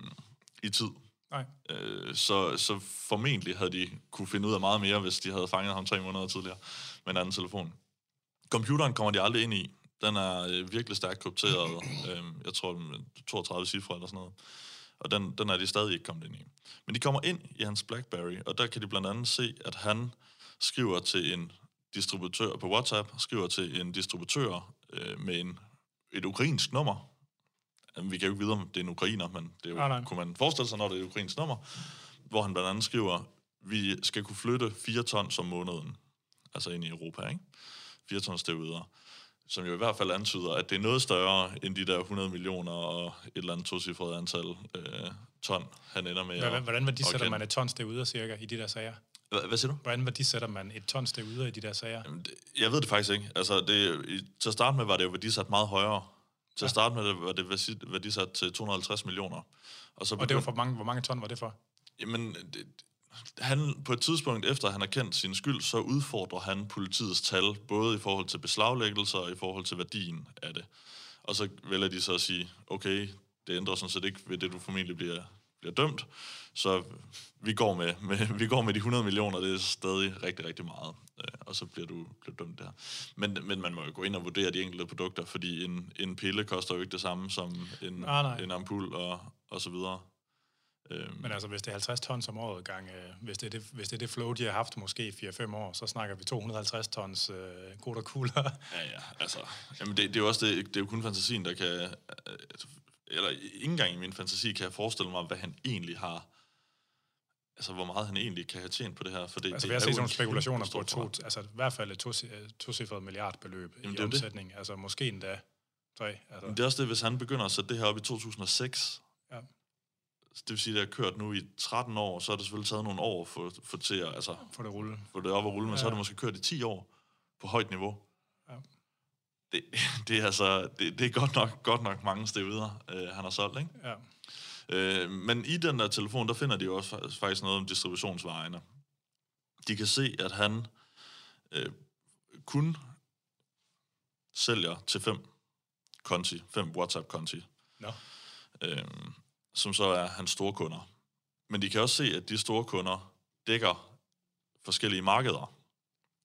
i tid. Nej. Øh, så, så formentlig havde de kunne finde ud af meget mere, hvis de havde fanget ham tre måneder tidligere med en anden telefon. Computeren kommer de aldrig ind i. Den er øh, virkelig stærkt krypteret. øh, jeg tror, 32 cifre eller sådan noget. Og den, den er de stadig ikke kommet ind i. Men de kommer ind i hans BlackBerry, og der kan de blandt andet se, at han skriver til en distributør på WhatsApp, skriver til en distributør øh, med en, et ukrainsk nummer, vi kan jo ikke vide, om det er en ukrainer, men det er jo, ah, kunne man forestille sig, når det er et ukrainsk nummer, hvor han blandt andet skriver, vi skal kunne flytte 4 tons om måneden, altså ind i Europa, ikke? 4 tons derude, som jo i hvert fald antyder, at det er noget større end de der 100 millioner og et eller andet tocifret antal øh, ton, han ender med Hvordan, hvordan sætter man et tons derude cirka i de der sager? Hvad, hvad siger du? Hvordan sætter man et tons derude i de der sager? Jamen, det, jeg ved det faktisk ikke. Altså, det, til at starte med var det jo sat meget højere. Til at starte med det, var det værdisat til 250 millioner. Og, så og det var for mange, hvor mange ton var det for? Jamen, det, han, på et tidspunkt efter han har kendt sin skyld, så udfordrer han politiets tal, både i forhold til beslaglæggelser og i forhold til værdien af det. Og så vælger de så at sige, okay, det ændrer sådan set ikke ved det, du formentlig bliver, bliver dømt. Så vi går med, med, vi går med de 100 millioner, det er stadig rigtig, rigtig meget. Øh, og så bliver du, bliver dømt der. Men, men man må jo gå ind og vurdere de enkelte produkter, fordi en, en pille koster jo ikke det samme som en, ah, en ampul og, og så videre. Øhm. Men altså, hvis det er 50 tons om året gang, øh, hvis, det er det, hvis det er det flow, de har haft måske 4-5 år, så snakker vi 250 tons øh, og kugler. Ja, ja, altså, jamen det, det, er jo også det, det er jo kun fantasien, der kan, øh, eller ikke engang i min fantasi kan jeg forestille mig, hvad han egentlig har, altså hvor meget han egentlig kan have tjent på det her. For det, altså det vi har set nogle spekulationer på to, altså i hvert fald et to, to milliardbeløb Jamen, i omsætning. Det. Altså måske endda tre. Altså. Men det er også det, hvis han begynder at sætte det her op i 2006, ja. Det vil sige, at det har kørt nu i 13 år, så har det selvfølgelig taget nogle år for, for, til at, altså, for det, rulle. for det op at rulle, men ja. så har det måske kørt i 10 år på højt niveau. Ja. Det, det, er altså, det, det er godt nok, godt nok mange steder, øh, han har solgt, ikke? Ja. Øh, men i den der telefon, der finder de jo også faktisk noget om distributionsvejene. De kan se, at han øh, kun sælger til fem konti, fem WhatsApp-konti, no. øh, som så er hans store kunder. Men de kan også se, at de store kunder dækker forskellige markeder.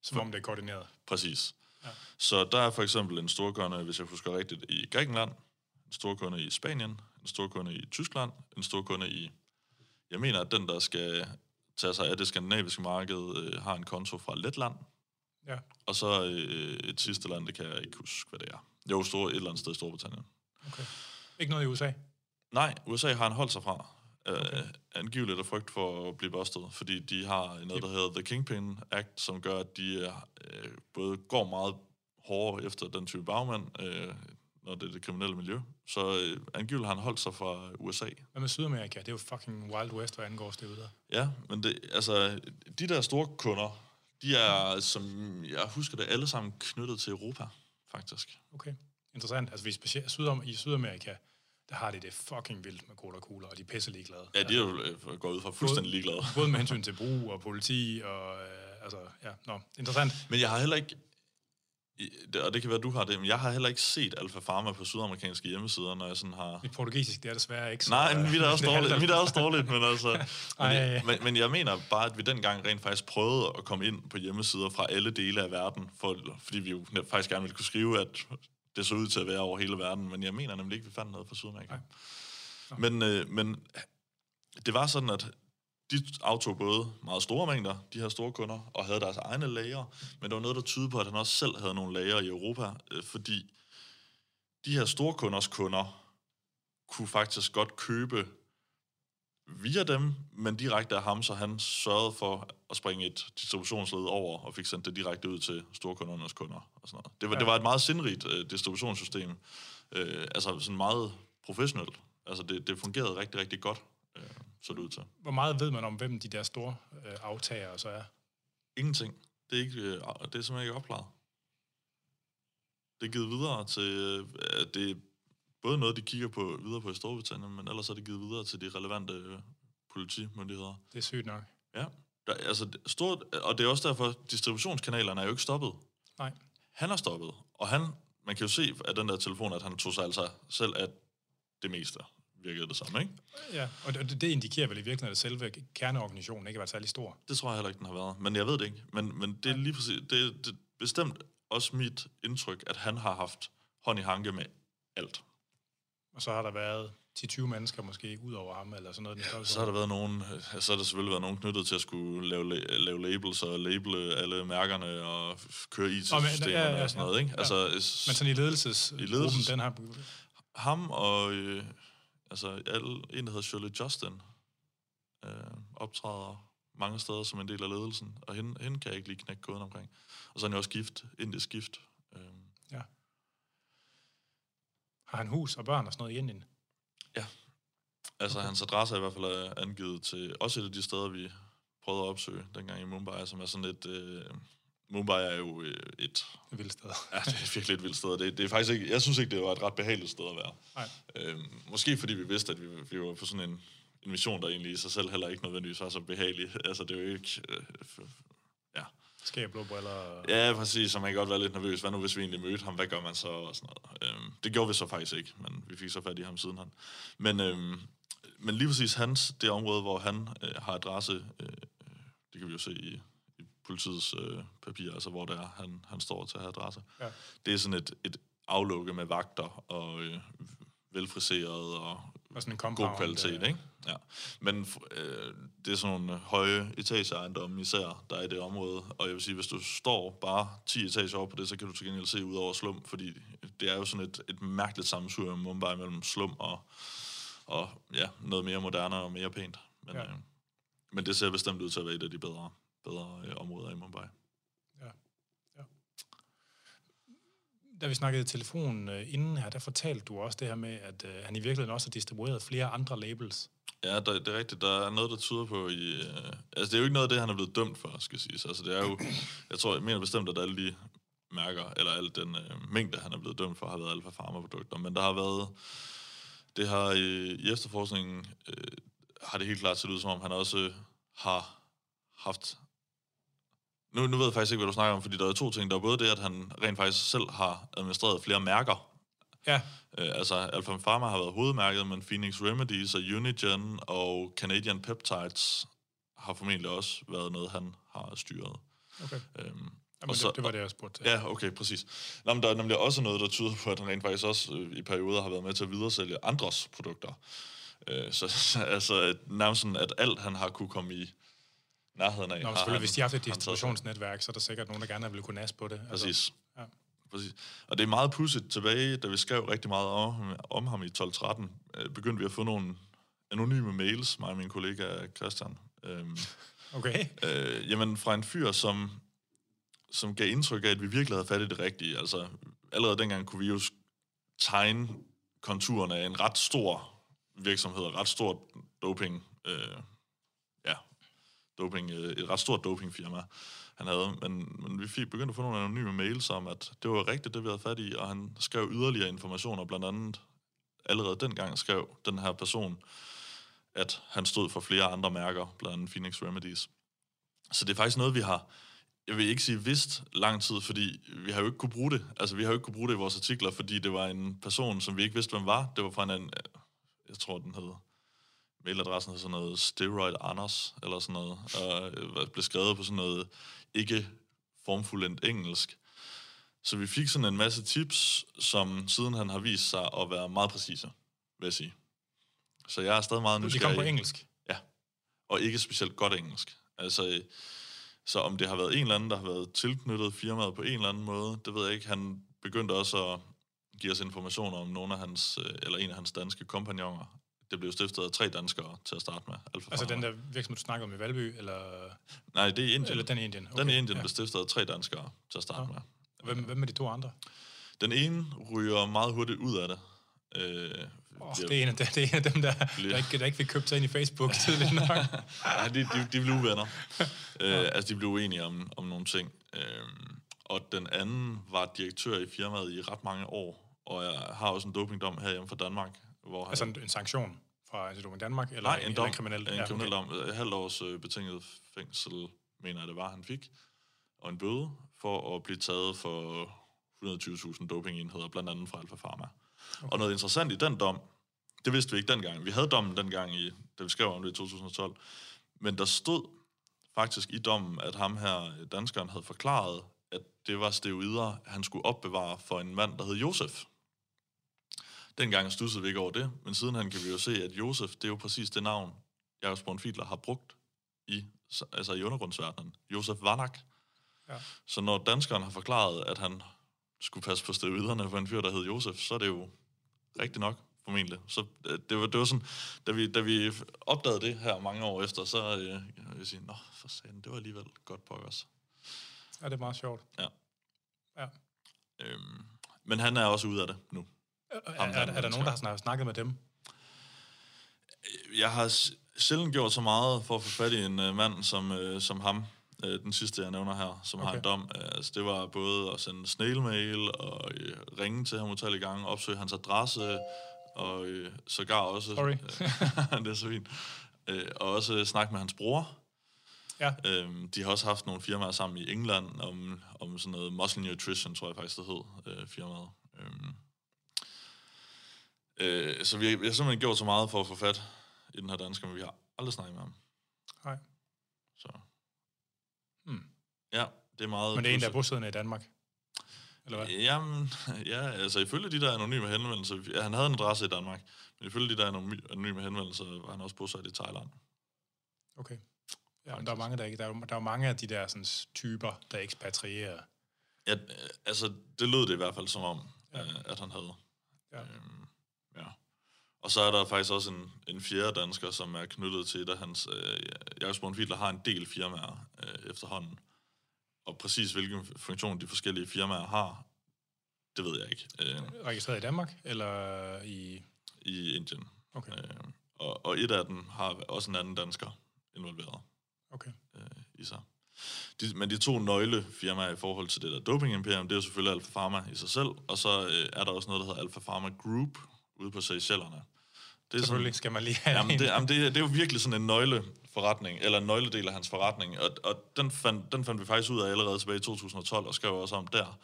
Som om det er koordineret. Præcis. Ja. Så der er for eksempel en stor kunde, hvis jeg husker rigtigt, i Grækenland, en stor kunde i Spanien, en stor kunde i Tyskland, en stor kunde i... Jeg mener, at den, der skal tage sig af det skandinaviske marked, øh, har en konto fra Letland. Ja. Og så øh, et sidste land, det kan jeg ikke huske, hvad det er. Jo, store, et eller andet sted i Storbritannien. Okay. Ikke noget i USA? Nej, USA har han holdt sig fra. Øh, okay. Uh, angiveligt af frygt for at blive bustet, fordi de har noget, der hedder The Kingpin Act, som gør, at de uh, både går meget hårdere efter den type bagmand, uh, når det er det kriminelle miljø. Så uh, angiveligt har han holdt sig fra USA. Hvad med Sydamerika? Det er jo fucking Wild West, hvad angår det Ja, men det, altså, de der store kunder, de er, som jeg husker det, alle sammen knyttet til Europa, faktisk. Okay. interessant. Altså, hvis specielt Sydam i Sydamerika, der har de det fucking vildt med cola kugler, og de er pisse ligeglade. Ja, de er jo øh, gået ud fra fuldstændig ligeglade. Både med hensyn til brug og politi, og øh, altså, ja, nå, interessant. Men jeg har heller ikke, og det kan være, du har det, men jeg har heller ikke set Alfa Pharma på sydamerikanske hjemmesider, når jeg sådan har... Mit portugisisk, det er desværre ikke så... Nej, mit er også dårligt, mit er også dårligt, men altså... men, jeg, men, men jeg mener bare, at vi dengang rent faktisk prøvede at komme ind på hjemmesider fra alle dele af verden, for, fordi vi jo faktisk gerne ville kunne skrive, at det så ud til at være over hele verden, men jeg mener nemlig ikke, vi fandt noget fra Sydamerika. Men, øh, men det var sådan, at de aftog både meget store mængder, de her store kunder, og havde deres egne lager, men der var noget, der tyder på, at han også selv havde nogle lager i Europa, øh, fordi de her store kunders kunder kunne faktisk godt købe via dem, men direkte af ham, så han sørgede for at springe et distributionsled over og fik sendt det direkte ud til storkundernes kunder. Og sådan noget. Det, var, ja. det var et meget sindrigt uh, distributionssystem, uh, altså sådan meget professionelt. Altså det, det fungerede rigtig, rigtig godt så det ud til. Hvor meget ved man om, hvem de der store øh, aftagere så er? Ingenting. Det er, ikke, øh, det er simpelthen ikke opklaret. Det er givet videre til, øh, det både noget, de kigger på videre på i Storbritannien, men ellers er det givet videre til de relevante øh, politimyndigheder. Det er sygt nok. Ja. Der, altså, stort, og det er også derfor, distributionskanalerne er jo ikke stoppet. Nej. Han er stoppet, og han, man kan jo se af den der telefon, at han tog sig altså selv af det meste virkede det samme, ikke? Ja, og det, det indikerer vel i virkeligheden, at selve kerneorganisationen ikke har været særlig stor. Det tror jeg heller ikke, den har været. Men jeg ved det ikke. Men, men det er lige præcis, det, det er bestemt også mit indtryk, at han har haft hånd i hanke med alt. Og så har der været 10-20 mennesker måske ud over ham, eller sådan noget. Ja, så har der været nogen, så har der selvfølgelig været nogen knyttet til at skulle lave, lave labels og label alle mærkerne og køre IT-systemerne ja, ja, ja, og sådan noget, ikke? Ja. Altså, Men sådan i ledelsesgruppen, i ledelses, den har... Ham og øh, Altså, alle, en, der hedder Shirley Justin, øh, optræder mange steder som en del af ledelsen, og hende, hende kan jeg ikke lige knække koden omkring. Og så er han jo også gift, indisk gift. Øh. Ja. Har han hus og børn og sådan noget i Indien? Ja. Altså, okay. hans adresse er i hvert fald angivet til også et af de steder, vi prøvede at opsøge dengang i Mumbai, som er sådan et... Øh, Mumbai er jo øh, et... Et vildt sted. ja, det er virkelig et vildt sted. Det, det er faktisk ikke, jeg synes ikke, det var et ret behageligt sted at være. Nej. Øhm, måske fordi vi vidste, at vi, vi var på sådan en, en mission, der egentlig i sig selv heller ikke nødvendigvis var så behagelig. Altså, det er jo ikke... Øh, blå briller? Ja, præcis, så man kan godt være lidt nervøs. Hvad nu, hvis vi egentlig mødte ham? Hvad gør man så? Og sådan noget. Øhm, det gjorde vi så faktisk ikke, men vi fik så fat i ham siden han. Men, øhm, men lige præcis hans, det område, hvor han øh, har adresse, øh, det kan vi jo se i politiets øh, papir, altså hvor det er, han, han står til at have adresse. Ja. Det er sådan et, et aflukke med vagter og øh, velfriseret og, og sådan en god kvalitet, ikke? Ja. Men øh, det er sådan nogle høje etageejendomme især, der er i det område. Og jeg vil sige, hvis du står bare 10 etager over på det, så kan du til gengæld se ud over slum, fordi det er jo sådan et, et mærkeligt sammensur i Mumbai mellem slum og, og ja, noget mere moderne og mere pænt. Men, ja. øh, men det ser bestemt ud til at være et af de bedre bedre øh, områder i Mumbai. Ja. ja. Da vi snakkede i telefonen øh, inden her, der fortalte du også det her med, at øh, han i virkeligheden også har distribueret flere andre labels. Ja, der, det er rigtigt. Der er noget, der tyder på i... Øh, altså, det er jo ikke noget af det, han er blevet dømt for, skal sige. Altså, det er jo... Jeg tror, jeg mener bestemt, at alle de mærker, eller al den øh, mængde, han er blevet dømt for, har været alfa farmaprodukter. Men der har været... Det har i, i efterforskningen... Øh, har det helt klart set ud, som om han også har haft nu, nu ved jeg faktisk ikke, hvad du snakker om, fordi der er to ting. Der er både det, at han rent faktisk selv har administreret flere mærker. Ja. Øh, altså, Alpha Pharma har været hovedmærket, men Phoenix Remedies og Unigen og Canadian Peptides har formentlig også været noget, han har styret. Okay. Øhm, Jamen, så, det, det var det, jeg spurgte til. Ja, okay, præcis. Nå, men der er nemlig også noget, der tyder på, at han rent faktisk også øh, i perioder har været med til at videresælge andres produkter. Øh, så altså, nærmest sådan, at alt han har kunne komme i nærheden af. Nå, selvfølgelig, han, hvis de har haft et distributionsnetværk, så er der sikkert nogen, der gerne vil kunne nas på det. Altså, Præcis. Altså, ja. Præcis. Og det er meget pudsigt tilbage, da vi skrev rigtig meget om, om ham i 12-13, øh, begyndte vi at få nogle anonyme mails, mig og min kollega Christian. Øhm, okay. Øh, jamen, fra en fyr, som, som gav indtryk af, at vi virkelig havde fat i det rigtige. Altså, allerede dengang kunne vi jo tegne konturerne af en ret stor virksomhed, ret stort doping øh, doping, øh, et ret stort dopingfirma, han havde. Men, men vi fik begyndt at få nogle anonyme mails om, at det var rigtigt, det vi havde fat i, og han skrev yderligere informationer, blandt andet allerede dengang skrev den her person, at han stod for flere andre mærker, blandt andet Phoenix Remedies. Så det er faktisk noget, vi har, jeg vil ikke sige vidst lang tid, fordi vi har jo ikke kunne bruge det. Altså, vi har jo ikke kunne bruge det i vores artikler, fordi det var en person, som vi ikke vidste, hvem var. Det var fra en, jeg tror, den hed, mailadressen hed sådan noget Steroid Anders, eller sådan noget, og blev skrevet på sådan noget ikke formfuldendt engelsk. Så vi fik sådan en masse tips, som siden han har vist sig at være meget præcise, vil jeg sige. Så jeg er stadig meget nysgerrig. De kom på engelsk? Ja, og ikke specielt godt engelsk. Altså, så om det har været en eller anden, der har været tilknyttet firmaet på en eller anden måde, det ved jeg ikke. Han begyndte også at give os informationer om nogle af hans, øh, eller en af hans danske kompagnoner. Det blev stiftet af tre danskere til at starte med. Alpha altså den der virksomhed, du snakker om i Valby, eller... Nej, det er Indien. Eller den i Indien. Okay. Den i Indien ja. blev stiftet af tre danskere til at starte ja. med. Hvem, hvem er de to andre? Den ene ryger meget hurtigt ud af det. Øh, Oh, det, er en af, det er en af dem, der, der, ikke, der ikke fik købt sig ind i Facebook tidligt nok. ja, de, de, de blev uvenner. øh, altså, de blev uenige om, om nogle ting. Øh, og den anden var direktør i firmaet i ret mange år, og jeg har også en dopingdom herhjemme fra Danmark. Hvor altså en, en sanktion fra Antidoping Danmark? Eller Nej, en, en dom. En kriminel, en ja, kriminel okay. dom. Et halvt års øh, betinget fængsel, mener jeg det var, han fik. Og en bøde for at blive taget for 120.000 dopingenheder, blandt andet fra Alfa Pharma. Okay. Og noget interessant i den dom, det vidste vi ikke dengang. Vi havde dommen dengang, i, da vi skrev om det i 2012. Men der stod faktisk i dommen, at ham her, danskeren, havde forklaret, at det var steroider, han skulle opbevare for en mand, der hed Josef. Dengang stussede vi ikke over det, men siden han kan vi jo se, at Josef, det er jo præcis det navn, Jakob Spornfidler har brugt i, altså i undergrundsverdenen. Josef Vanak. Ja. Så når danskeren har forklaret, at han skulle passe på steroiderne for en fyr, der hed Josef, så er det jo rigtigt nok, formentlig. Så øh, det var, det var sådan, da vi, da vi opdagede det her mange år efter, så øh, jeg vil sige, nå, for satan, det var alligevel godt på os. Ja, det er meget sjovt. Ja. Ja. Øhm, men han er også ude af det nu. Er, er, er, er der nogen, der har snakket med dem? Jeg har sjældent gjort så meget for at få fat i en uh, mand som, uh, som ham øh, den sidste, jeg nævner her, som okay. har en dom. Øh, altså, det var både at sende snailmail og øh, ringe til ham utallige gange, opsøge hans adresse, og øh, sågar også... Sorry. det er så fint. Øh, og også snakke med hans bror. Ja. Øhm, de har også haft nogle firmaer sammen i England om, om sådan noget Muscle Nutrition, tror jeg faktisk, det hed, øh, firmaet. Øhm, øh, så vi, vi har simpelthen gjort så meget for at få fat i den her dansker, men vi har aldrig snakket med ham. Nej. Så. Hmm. Ja, det er meget... Men det er en, der er bosiddende i Danmark? Eller hvad? Jamen, ja, altså ifølge de der anonyme henvendelser... Ja, han havde en adresse i Danmark, men ifølge de der anonyme henvendelser var han også bosat i Thailand. Okay. Ja, men der er mange, der ikke... Der er, der er mange af de der sådan, typer, der ekspatrierer. Ja, altså, det lød det i hvert fald som om, ja. Øh, at han havde. Ja. Øhm, ja. Og så er der faktisk også en, en fjerde dansker, som er knyttet til et af hans... Øh, Jakob Spornfidler har en del firmaer øh, efterhånden. Og præcis hvilken funktion de forskellige firmaer har, det ved jeg ikke. Øh, Registreret i Danmark, eller i... I Indien. Okay. Øh, og, og et af dem har også en anden dansker involveret okay. øh, i sig. De, men de to nøglefirmaer i forhold til det der doping imperium, det er jo selvfølgelig Alpha Pharma i sig selv, og så øh, er der også noget, der hedder Alpha Pharma Group ude på Seychellerne. Det er Selvfølgelig sådan, skal man lige have jamen, det, jamen det, det er jo virkelig sådan en nøgleforretning, eller en nøgledel af hans forretning, og, og den, fandt, den fandt vi faktisk ud af allerede tilbage i 2012, og skrev også om der.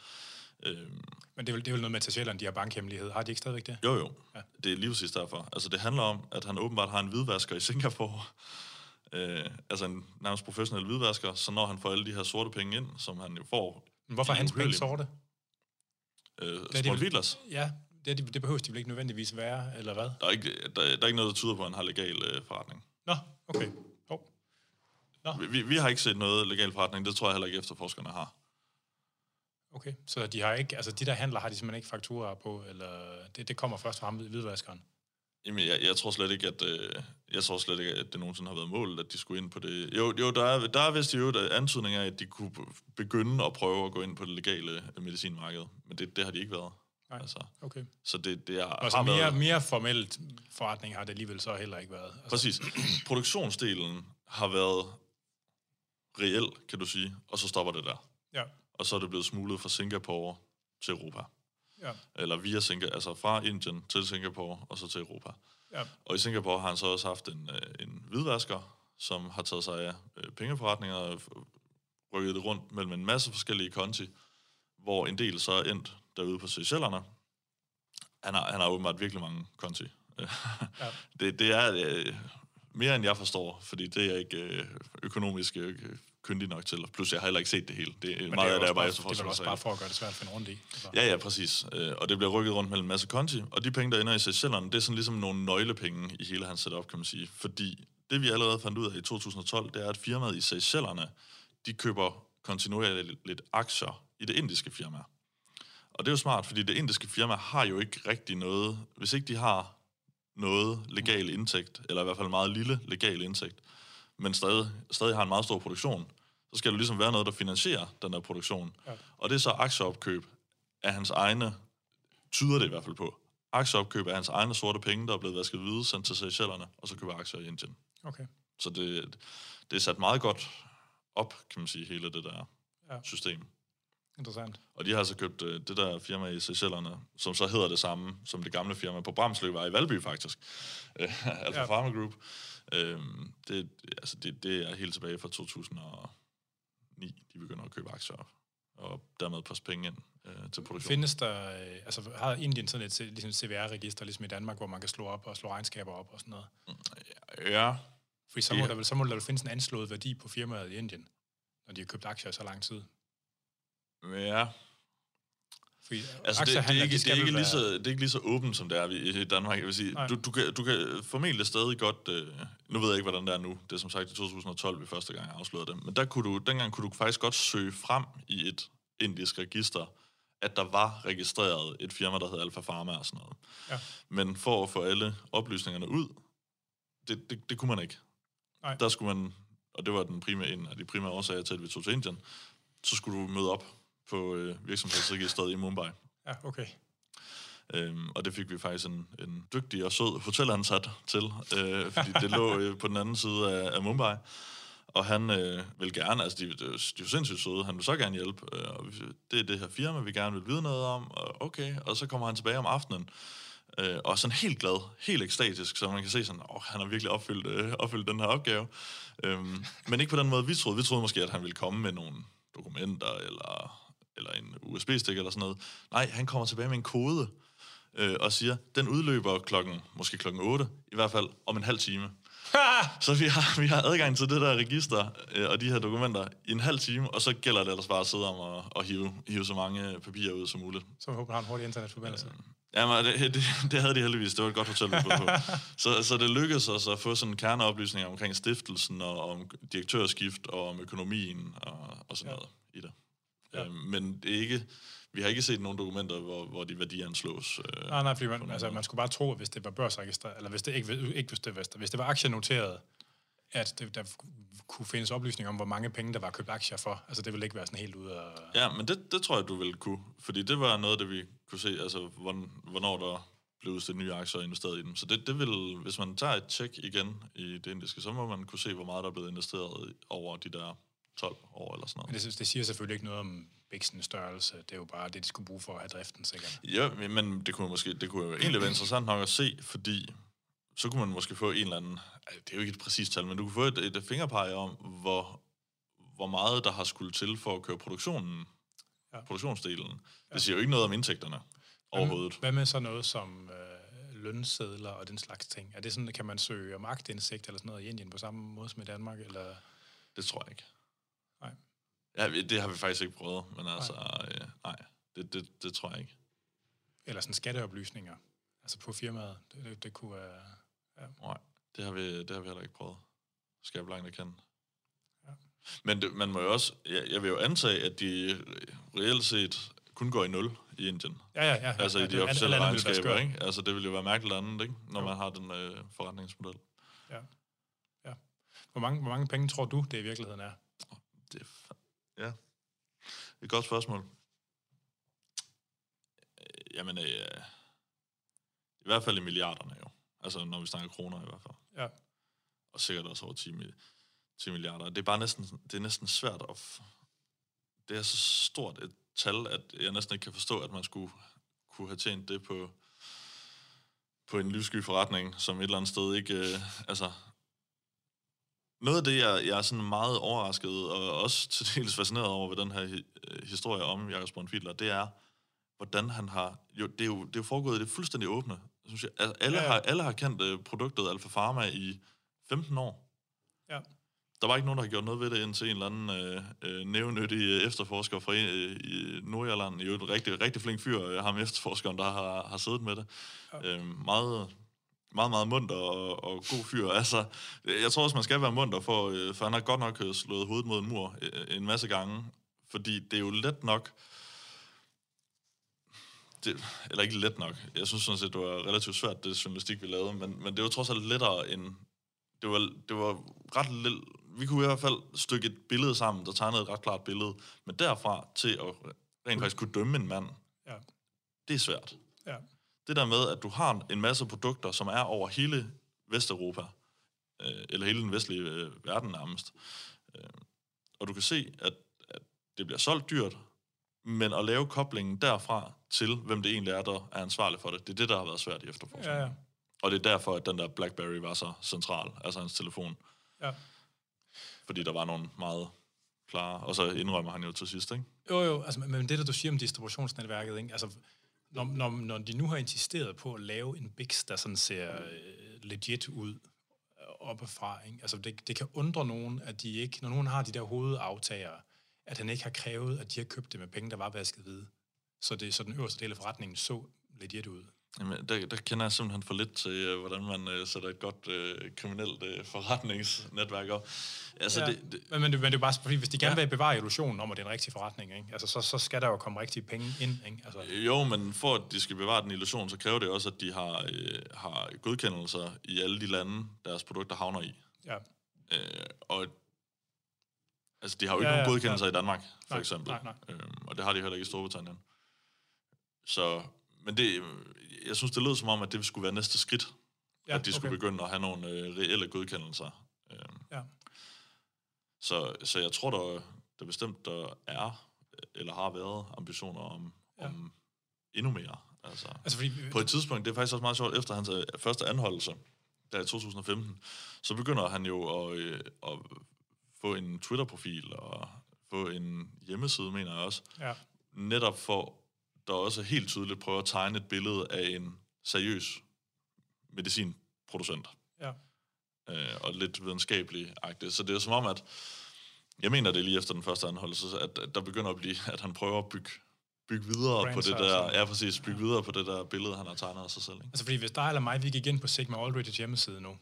Øhm, Men det er, vel, det er vel noget med til de har bankhemmelighed. Har de ikke stadigvæk det? Jo, jo. Ja. Det er lige præcis derfor. Altså, det handler om, at han åbenbart har en hvidvasker i Singapore, øh, altså en nærmest professionel hvidvasker, så når han får alle de her sorte penge ind, som han jo får... Men hvorfor er hans penge sorte? Øh, det er de, Ja, det, det behøver de vel ikke nødvendigvis være, eller hvad? Der er ikke, der, der er ikke noget, der tyder på, at han har legal øh, forretning. Nå, okay. Oh. Nå. Vi, vi har ikke set noget legal forretning, det tror jeg heller ikke efterforskerne har. Okay, så de har ikke, altså de der handler har de simpelthen ikke fakturer på, eller det, det kommer først fra ham, hvidvaskeren? Jamen, jeg, jeg tror slet ikke, at øh, jeg tror slet ikke, at det nogensinde har været målet, at de skulle ind på det. Jo, jo der, er, der er vist jo antydninger af, at de kunne begynde at prøve at gå ind på det legale medicinmarked, men det, det har de ikke været. Nej, altså, okay. Så det, det er... Altså mere, været... mere formelt forretning har det alligevel så heller ikke været. Altså. Præcis. Produktionsdelen har været reel, kan du sige, og så stopper det der. Ja. Og så er det blevet smuglet fra Singapore til Europa. Ja. Eller via Singapore, altså fra Indien til Singapore, og så til Europa. Ja. Og i Singapore har han så også haft en, øh, en hvidvasker, som har taget sig af øh, pengeforretninger og rykket det rundt mellem en masse forskellige konti, hvor en del så er endt derude på Seychellerne. Han har, han har åbenbart virkelig mange konti. Ja. det, det er øh, mere end jeg forstår, fordi det er ikke øh, økonomisk øh, kyndig nok til. Plus, jeg har heller ikke set det hele. Det, Men meget er, af det er bare, bare, det er også bare for at gøre det svært at finde rundt i. Altså. Ja, ja, præcis. Øh, og det bliver rykket rundt mellem en masse konti. Og de penge, der ender i Seychellerne, det er sådan ligesom nogle nøglepenge i hele hans setup, kan man sige. Fordi det, vi allerede fandt ud af i 2012, det er, at firmaet i Seychellerne, de køber kontinuerligt lidt aktier i det indiske firma. Og det er jo smart, fordi det indiske firma har jo ikke rigtig noget, hvis ikke de har noget legal indtægt, eller i hvert fald en meget lille legal indtægt, men stadig, stadig har en meget stor produktion, så skal det ligesom være noget, der finansierer den her produktion. Ja. Og det er så aktieopkøb af hans egne, tyder det i hvert fald på, aktieopkøb af hans egne sorte penge, der er blevet vasket hvide, sendt til Seychellerne, og så køber aktier i Indien. Okay. Så det, det er sat meget godt op, kan man sige, hele det der ja. system. Interessant. Og de har så købt øh, det der firma i Seychellerne, som så hedder det samme som det gamle firma på Bramslø var i Valby faktisk. Øh, altså ja. Pharma Group. Øh, det, altså det, det er helt tilbage fra 2009, de begynder at købe aktier op og dermed poste penge ind øh, til produktion. Findes der, øh, altså har Indien sådan et ligesom CVR-register, ligesom i Danmark, hvor man kan slå op og slå regnskaber op og sådan noget? Ja. Fordi så må, ja. der vel, så må der vel findes en anslået værdi på firmaet i Indien, når de har købt aktier i så lang tid. Ja. Fordi altså, det, det, er ikke, det, er ikke lige så, det er ikke lige så åbent, som det er i Danmark. Jeg vil sige, du, du, kan, du kan formentlig stadig godt... Øh, nu ved jeg ikke, hvordan det er nu. Det er som sagt i 2012, vi første gang afslørede det. Men der kunne du, dengang kunne du faktisk godt søge frem i et indisk register, at der var registreret et firma, der hed Alpha Pharma og sådan noget. Ja. Men for at få alle oplysningerne ud, det, det, det kunne man ikke. Nej. Der skulle man, og det var den primære, en af de primære årsager til, at vi tog til Indien, så skulle du møde op på øh, virksomhedsregisteret i Mumbai. Ja, okay. Øhm, og det fik vi faktisk en, en dygtig og sød hotelansat til, øh, fordi det lå øh, på den anden side af, af Mumbai. Og han øh, vil gerne, altså de, de, de er jo sindssygt søde, han vil så gerne hjælpe. Øh, og det er det her firma, vi gerne vil vide noget om, og okay. Og så kommer han tilbage om aftenen, øh, og sådan helt glad, helt ekstatisk, så man kan se sådan, åh, han har virkelig opfyldt, øh, opfyldt den her opgave. Øhm, men ikke på den måde, vi troede. Vi troede måske, at han ville komme med nogle dokumenter, eller eller en USB-stik eller sådan noget. Nej, han kommer tilbage med en kode øh, og siger, den udløber klokken, måske klokken 8, i hvert fald om en halv time. så vi har, vi har adgang til det der register øh, og de her dokumenter i en halv time, og så gælder det ellers bare at sidde om at, at hive, hive så mange papirer ud som muligt. Så vi håber, har en hurtig internetforbindelse. Øh, Jamen, det, det, det havde de heldigvis. Det var et godt hotel, vi på. så, så det lykkedes os at få sådan kerneoplysninger omkring stiftelsen, og om direktørskift, og om økonomien, og, og sådan ja. noget i det. Ja. Øh, men ikke, vi har ikke set nogen dokumenter, hvor, hvor de værdier anslås. Øh, nej, nej, fordi man, altså, man skulle bare tro, at hvis det var børsregistreret, eller hvis det ikke, ikke hvis det, var, hvis det var aktienoteret, at det, der kunne findes oplysninger om, hvor mange penge, der var købt aktier for. Altså, det ville ikke være sådan helt ude af... Ja, men det, det tror jeg, du ville kunne. Fordi det var noget, det vi kunne se, altså, hvornår der blev udstedt nye aktier og investeret i dem. Så det, det vil, hvis man tager et tjek igen i det indiske, så må man kunne se, hvor meget der er blevet investeret over de der 12 år eller sådan noget. Men det, det siger selvfølgelig ikke noget om Bixens størrelse. Det er jo bare det, de skulle bruge for at have driften, sikkert. Ja, men det kunne, måske, det kunne jo egentlig være interessant nok at se, fordi så kunne man måske få en eller anden... Det er jo ikke et præcist tal, men du kunne få et, et fingerpege om, hvor, hvor meget der har skulle til for at køre produktionen, ja. produktionsdelen. Ja. Det siger jo ikke noget om indtægterne overhovedet. Hvad med så noget som øh, lønsedler og den slags ting? Er det sådan, kan man søge om magtindsigt eller sådan noget i Indien på samme måde som i Danmark? Eller? Det tror jeg ikke. Nej. Ja, det har vi faktisk ikke prøvet, men altså, nej, øh, nej det, det, det tror jeg ikke. Eller sådan skatteoplysninger, altså på firmaet, det, det, det kunne være... Ja. Nej, det har, vi, det har vi heller ikke prøvet. Skal jeg blankt erkende. Ja. Men det, man må jo også, jeg, jeg vil jo antage, at de reelt set kun går i nul i Indien. Ja, ja, ja. Altså ja, i de officielle regnskaber, ikke? Altså det vil jo være mærkeligt andet, ikke? Når jo. man har den øh, forretningsmodel. Ja. ja. Hvor mange, hvor mange penge tror du, det i virkeligheden er? Det er ja. Et godt spørgsmål. Øh, jamen, øh, i hvert fald i milliarderne jo. Altså, når vi snakker kroner i hvert fald. Ja. Og sikkert også over 10, 10 milliarder. Det er bare næsten, det er næsten svært at... Det er så stort et tal, at jeg næsten ikke kan forstå, at man skulle kunne have tjent det på, på en lyssky forretning, som et eller andet sted ikke... Øh, altså, noget af det, jeg, jeg er sådan meget overrasket og også til dels fascineret over ved den her hi- historie om Jakob Brøndfidler, det er, hvordan han har... Jo, det, er jo, det er jo foregået i det fuldstændig åbne. Synes jeg. Altså, alle, ja, ja. Har, alle har kendt uh, produktet Alfa Pharma i 15 år. Ja. Der var ikke nogen, der har gjort noget ved det, indtil en eller anden øh, øh, nævnyttig efterforsker fra øh, i Nordjylland, jo en rigtig, rigtig flink fyr, øh, ham efterforskeren, der har, har siddet med det. Ja. Øh, meget, meget, meget munter og, og god fyr. Altså, jeg tror også, man skal være munter, for, øh, for han har godt nok slået hovedet mod en mur øh, en masse gange, fordi det er jo let nok, det, eller ikke let nok. Jeg synes sådan set, det var relativt svært, det journalistik, vi lavede, men, men det var trods alt lettere end... Det var, det var ret lidt... Vi kunne i hvert fald stykke et billede sammen, der tegnede et ret klart billede, men derfra til at rent faktisk kunne dømme en mand, ja. det er svært. Ja. Det der med, at du har en masse produkter, som er over hele Vesteuropa, øh, eller hele den vestlige øh, verden nærmest, øh, og du kan se, at, at det bliver solgt dyrt, men at lave koblingen derfra til, hvem det egentlig er, der er ansvarlig for det, det er det, der har været svært i efterforskningen. Ja, ja. Og det er derfor, at den der BlackBerry var så central, altså hans telefon. Ja. Fordi der var nogle meget klare, og så indrømmer han jo til sidst, ikke? Jo, jo, altså, men det, der du siger om distributionsnetværket, ikke? Altså, når, når, når de nu har insisteret på at lave en Bix, der sådan ser øh, legit ud øh, oppefra, ikke? Altså, det, det kan undre nogen, at de ikke, når nogen har de der hovedaftagere, at han ikke har krævet, at de har købt det med penge, der var vasket hvide. Så, det, så den øverste del af forretningen så legit ud. Jamen, der, der kender jeg simpelthen for lidt til, uh, hvordan man uh, sætter et godt uh, kriminelt uh, forretningsnetværk op. Altså, ja. det, det, men, men, det, men det er bare fordi, hvis de gerne ja. vil bevare illusionen om, at det er en rigtig forretning, ikke? Altså, så, så skal der jo komme rigtige penge ind. Ikke? Altså. Jo, men for at de skal bevare den illusion, så kræver det også, at de har, øh, har godkendelser i alle de lande, deres produkter havner i. Ja. Øh, og Altså, de har jo ikke ja, nogen godkendelser ja. i Danmark, for nej, eksempel. Nej, nej. Øhm, og det har de heller ikke i Storbritannien. Så, men det, jeg synes, det lød som om, at det skulle være næste skridt, ja, at de skulle okay. begynde at have nogle øh, reelle godkendelser. Øhm, ja. så, så jeg tror, der, der bestemt der er, eller har været ambitioner om, ja. om endnu mere. Altså, altså fordi, på et tidspunkt, det er faktisk også meget sjovt, efter hans øh, første anholdelse, der i 2015, så begynder han jo at, øh, at få en Twitter-profil og få en hjemmeside, mener jeg også. Ja. Netop for, der også helt tydeligt prøver at tegne et billede af en seriøs medicinproducent. Ja. Øh, og lidt videnskabelig -agtigt. Så det er som om, at jeg mener det lige efter den første anholdelse, at, at der begynder at blive, at han prøver at bygge bygge videre Brands på det der, ja præcis, bygge videre på det der billede, han har tegnet af sig selv. Ikke? Altså fordi hvis dig eller mig, vi gik ind på Sigma Aldridge's hjemmeside nu,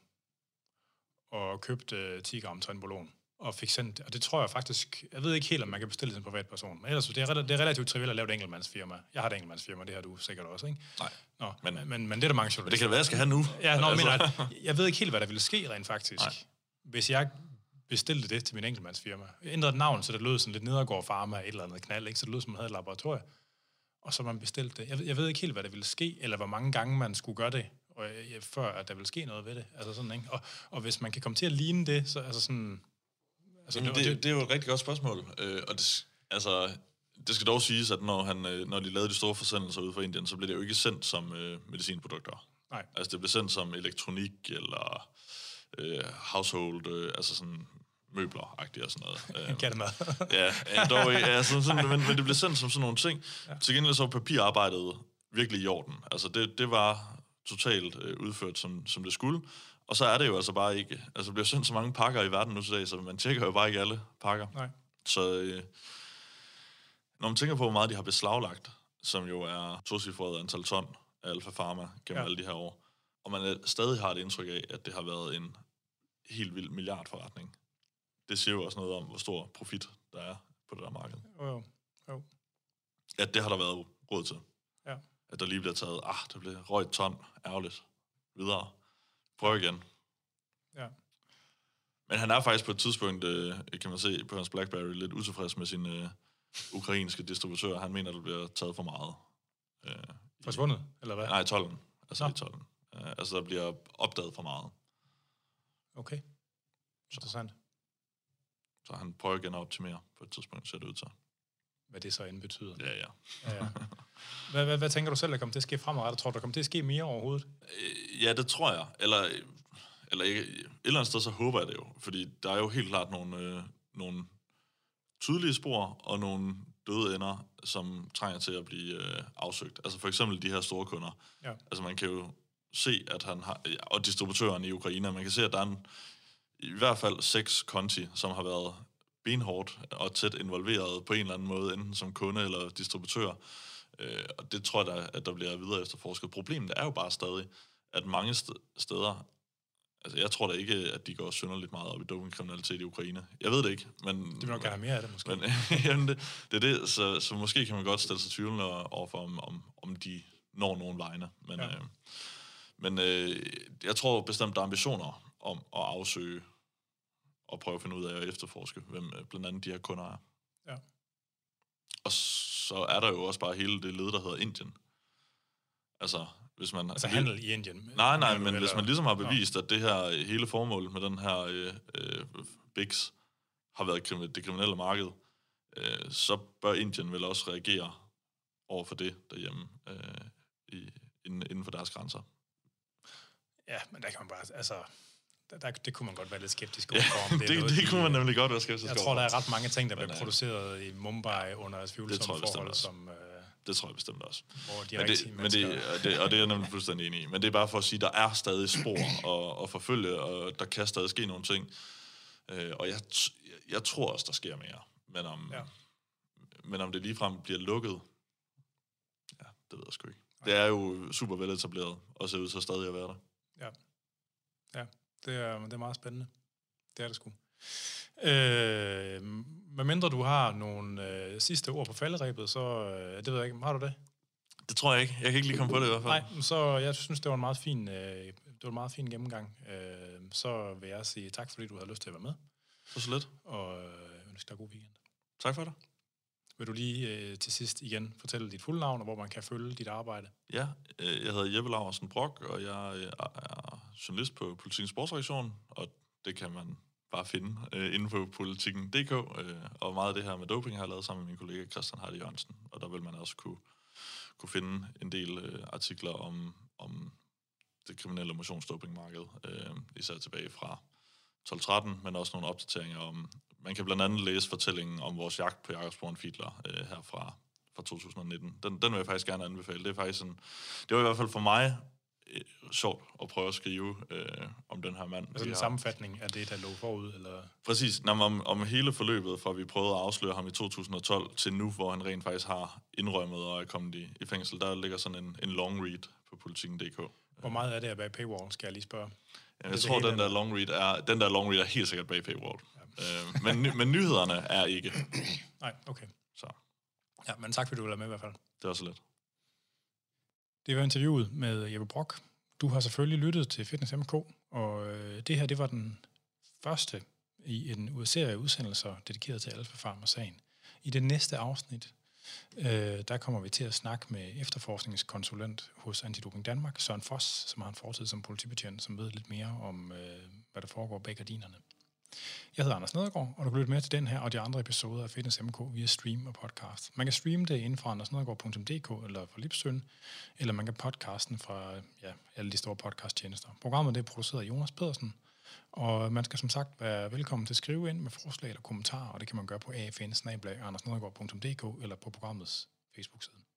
og købte 10 gram trenbolon, og fik sendt, og det tror jeg faktisk, jeg ved ikke helt, om man kan bestille det som privatperson, men ellers det er, det er relativt trivielt at lave et enkeltmandsfirma. Jeg har et enkeltmandsfirma, det har du sikkert også, ikke? Nej. Nå, men, men, men det er der mange journalister. Det kan være, jeg skal have nu. Ja, nå, altså. men, at, jeg ved ikke helt, hvad der ville ske rent faktisk, Nej. hvis jeg bestilte det til min enkeltmandsfirma. Jeg ændrede navn, så det lød sådan lidt nedergård farma, et eller andet knald, ikke? så det lød som, man havde et laboratorium. Og så man bestilte det. Jeg, jeg ved ikke helt, hvad der ville ske, eller hvor mange gange man skulle gøre det, og, før at der ville ske noget ved det. Altså sådan, ikke? Og, og hvis man kan komme til at ligne det, så altså sådan, Altså, det, det, det er jo et rigtig godt spørgsmål. Øh, og det, altså, det skal dog siges, at når, han, øh, når de lavede de store forsendelser ud fra Indien, så blev det jo ikke sendt som øh, medicinprodukter. Nej. Altså, det blev sendt som elektronik eller øh, household, øh, altså sådan møbler-agtigt og sådan noget. En kattemad. ja, ja, dog. Ja, sådan, sådan, men, men det blev sendt som sådan nogle ting. Ja. Til gengæld så var papirarbejdet virkelig i orden. Altså, det, det var totalt øh, udført, som, som det skulle. Og så er det jo altså bare ikke... Altså, der bliver sendt så mange pakker i verden nu til dag, så man tjekker jo bare ikke alle pakker. Nej. Så øh, når man tænker på, hvor meget de har beslaglagt, som jo er tocifret antal ton af Alfa Pharma gennem ja. alle de her år, og man stadig har et indtryk af, at det har været en helt vild milliardforretning. Det siger jo også noget om, hvor stor profit der er på det der marked. Jo, jo. jo. At det har der været råd til. Ja. At der lige bliver taget, ah, der bliver røget ton, ærgerligt, videre. Prøv igen. Ja. Men han er faktisk på et tidspunkt, øh, kan man se på hans BlackBerry, lidt utilfreds med sin øh, ukrainske distributør. Han mener, der bliver taget for meget. Øh, Forsvundet, eller hvad? Nej, tollen. Altså Nå. i tollen. Øh, altså, der bliver opdaget for meget. Okay. Interessant. Så han prøver igen at optimere på et tidspunkt, ser det ud til. Hvad det så end betyder. Ja, ja. ja, ja. Hvad, hvad, hvad tænker du selv, der kommer til at ske fremadrettet? Tror du, der kommer til at ske mere overhovedet? Øh, ja, det tror jeg. Eller, eller ikke, et eller andet sted, så håber jeg det jo. Fordi der er jo helt klart nogle, øh, nogle tydelige spor og nogle døde ender, som trænger til at blive øh, afsøgt. Altså for eksempel de her store kunder. Ja. Altså man kan jo se, at han har, og distributøren i Ukraine, man kan se, at der er en, i hvert fald seks konti, som har været benhårdt og tæt involveret på en eller anden måde, enten som kunde eller distributør. Øh, og det tror jeg, at der bliver videre efterforsket. Problemet er jo bare stadig, at mange steder, altså jeg tror da ikke, at de går synderligt meget op i dopingkriminalitet i Ukraine. Jeg ved det ikke, men... Det vil nok gerne have mere af det, måske. Men, jamen det, det er det, så, så måske kan man godt stille sig tvivlende overfor, om, om, om de når nogen vegne. Men, ja. øh, men øh, jeg tror bestemt, der er ambitioner om at afsøge og prøve at finde ud af at efterforske, hvem øh, blandt andet de her kunder er. Ja. Og så er der jo også bare hele det led, der hedder Indien. Altså, hvis man... Altså handel i Indien? Nej, nej, men eller, hvis man ligesom har bevist, at det her hele formål med den her øh, øh, BIX har været det kriminelle marked, øh, så bør Indien vel også reagere over for det derhjemme øh, i, inden, inden for deres grænser. Ja, men der kan man bare... Altså, der, det kunne man godt være lidt skeptisk overfor. Ja, det, det, det kunne man nemlig godt være skeptisk Jeg tror, der er ret mange ting, der bliver øh, produceret i Mumbai under tvivlsomme forhold, som... Øh, det tror jeg bestemt også. Hvor de men det, men det, og, det, og det er jeg nemlig fuldstændig enig i. Men det er bare for at sige, at der er stadig spor at, at forfølge, og der kan stadig ske nogle ting. Øh, og jeg, jeg tror også, der sker mere. Men om, ja. men om det ligefrem bliver lukket, ja, det ved jeg sgu ikke. Det er jo super veletableret, og ser ud til stadig at være der. Ja. Ja. Det er, det er meget spændende. Det er det sgu. Øh, med mindre du har nogle øh, sidste ord på falderæbet, så øh, det ved jeg ikke. Har du det? Det tror jeg ikke. Jeg kan ikke lige komme på det i hvert fald. Nej, så jeg synes, det var en meget fin, øh, det var en meget fin gennemgang. Øh, så vil jeg sige tak, fordi du havde lyst til at være med. Så så lidt. Og øh, ønsker dig god weekend. Tak for det. Vil du lige øh, til sidst igen fortælle dit fulde navn, og hvor man kan følge dit arbejde? Ja, øh, jeg hedder Jeppe Laversen Brock, og jeg øh, er journalist på Politikens Sportsreaktion, og det kan man bare finde øh, inde på politikken.dk, øh, og meget af det her med doping har jeg lavet sammen med min kollega Christian Hardy Jørgensen, og der vil man også kunne, kunne finde en del øh, artikler om, om det kriminelle motionsdopingmarked, øh, især tilbage fra 12-13, men også nogle opdateringer om, man kan blandt andet læse fortællingen om vores jagt på Jakobsborn Fiedler øh, her fra, fra 2019. Den, den vil jeg faktisk gerne anbefale. Det er faktisk en, det var i hvert fald for mig øh, sjovt at prøve at skrive øh, om den her mand. Altså en har... sammenfatning af det, der lå forud? Eller? Præcis. Nå, om, om hele forløbet, fra vi prøvede at afsløre ham i 2012 til nu, hvor han rent faktisk har indrømmet og er kommet i, i fængsel, der ligger sådan en, en long read på politikken.dk. Hvor meget er det at bag paywall, skal jeg lige spørge? Jeg det tror, den der, long read er, den der long read er helt sikkert bag paywall. Ja. Øh, men, men nyhederne er ikke. Nej, okay. Så. Ja, men tak fordi du ville med i hvert fald. Det var så let. Det var interviewet med Jeppe Brock. Du har selvfølgelig lyttet til Fitness MK, og øh, det her det var den første i en serie af udsendelser dedikeret til Alfa Pharma-sagen. I det næste afsnit, øh, der kommer vi til at snakke med efterforskningskonsulent hos Antidoping Danmark, Søren Foss, som har en fortid som politibetjent, som ved lidt mere om, øh, hvad der foregår bag gardinerne. Jeg hedder Anders Nedergaard, og du kan lytte med til den her og de andre episoder af Fitness MK via stream og podcast. Man kan streame det inden for andersnedergaard.dk eller fra Lipsøn, eller man kan podcasten fra ja, alle de store podcasttjenester. Programmet det er produceret af Jonas Pedersen, og man skal som sagt være velkommen til at skrive ind med forslag eller kommentarer, og det kan man gøre på afn eller på programmets Facebook-side.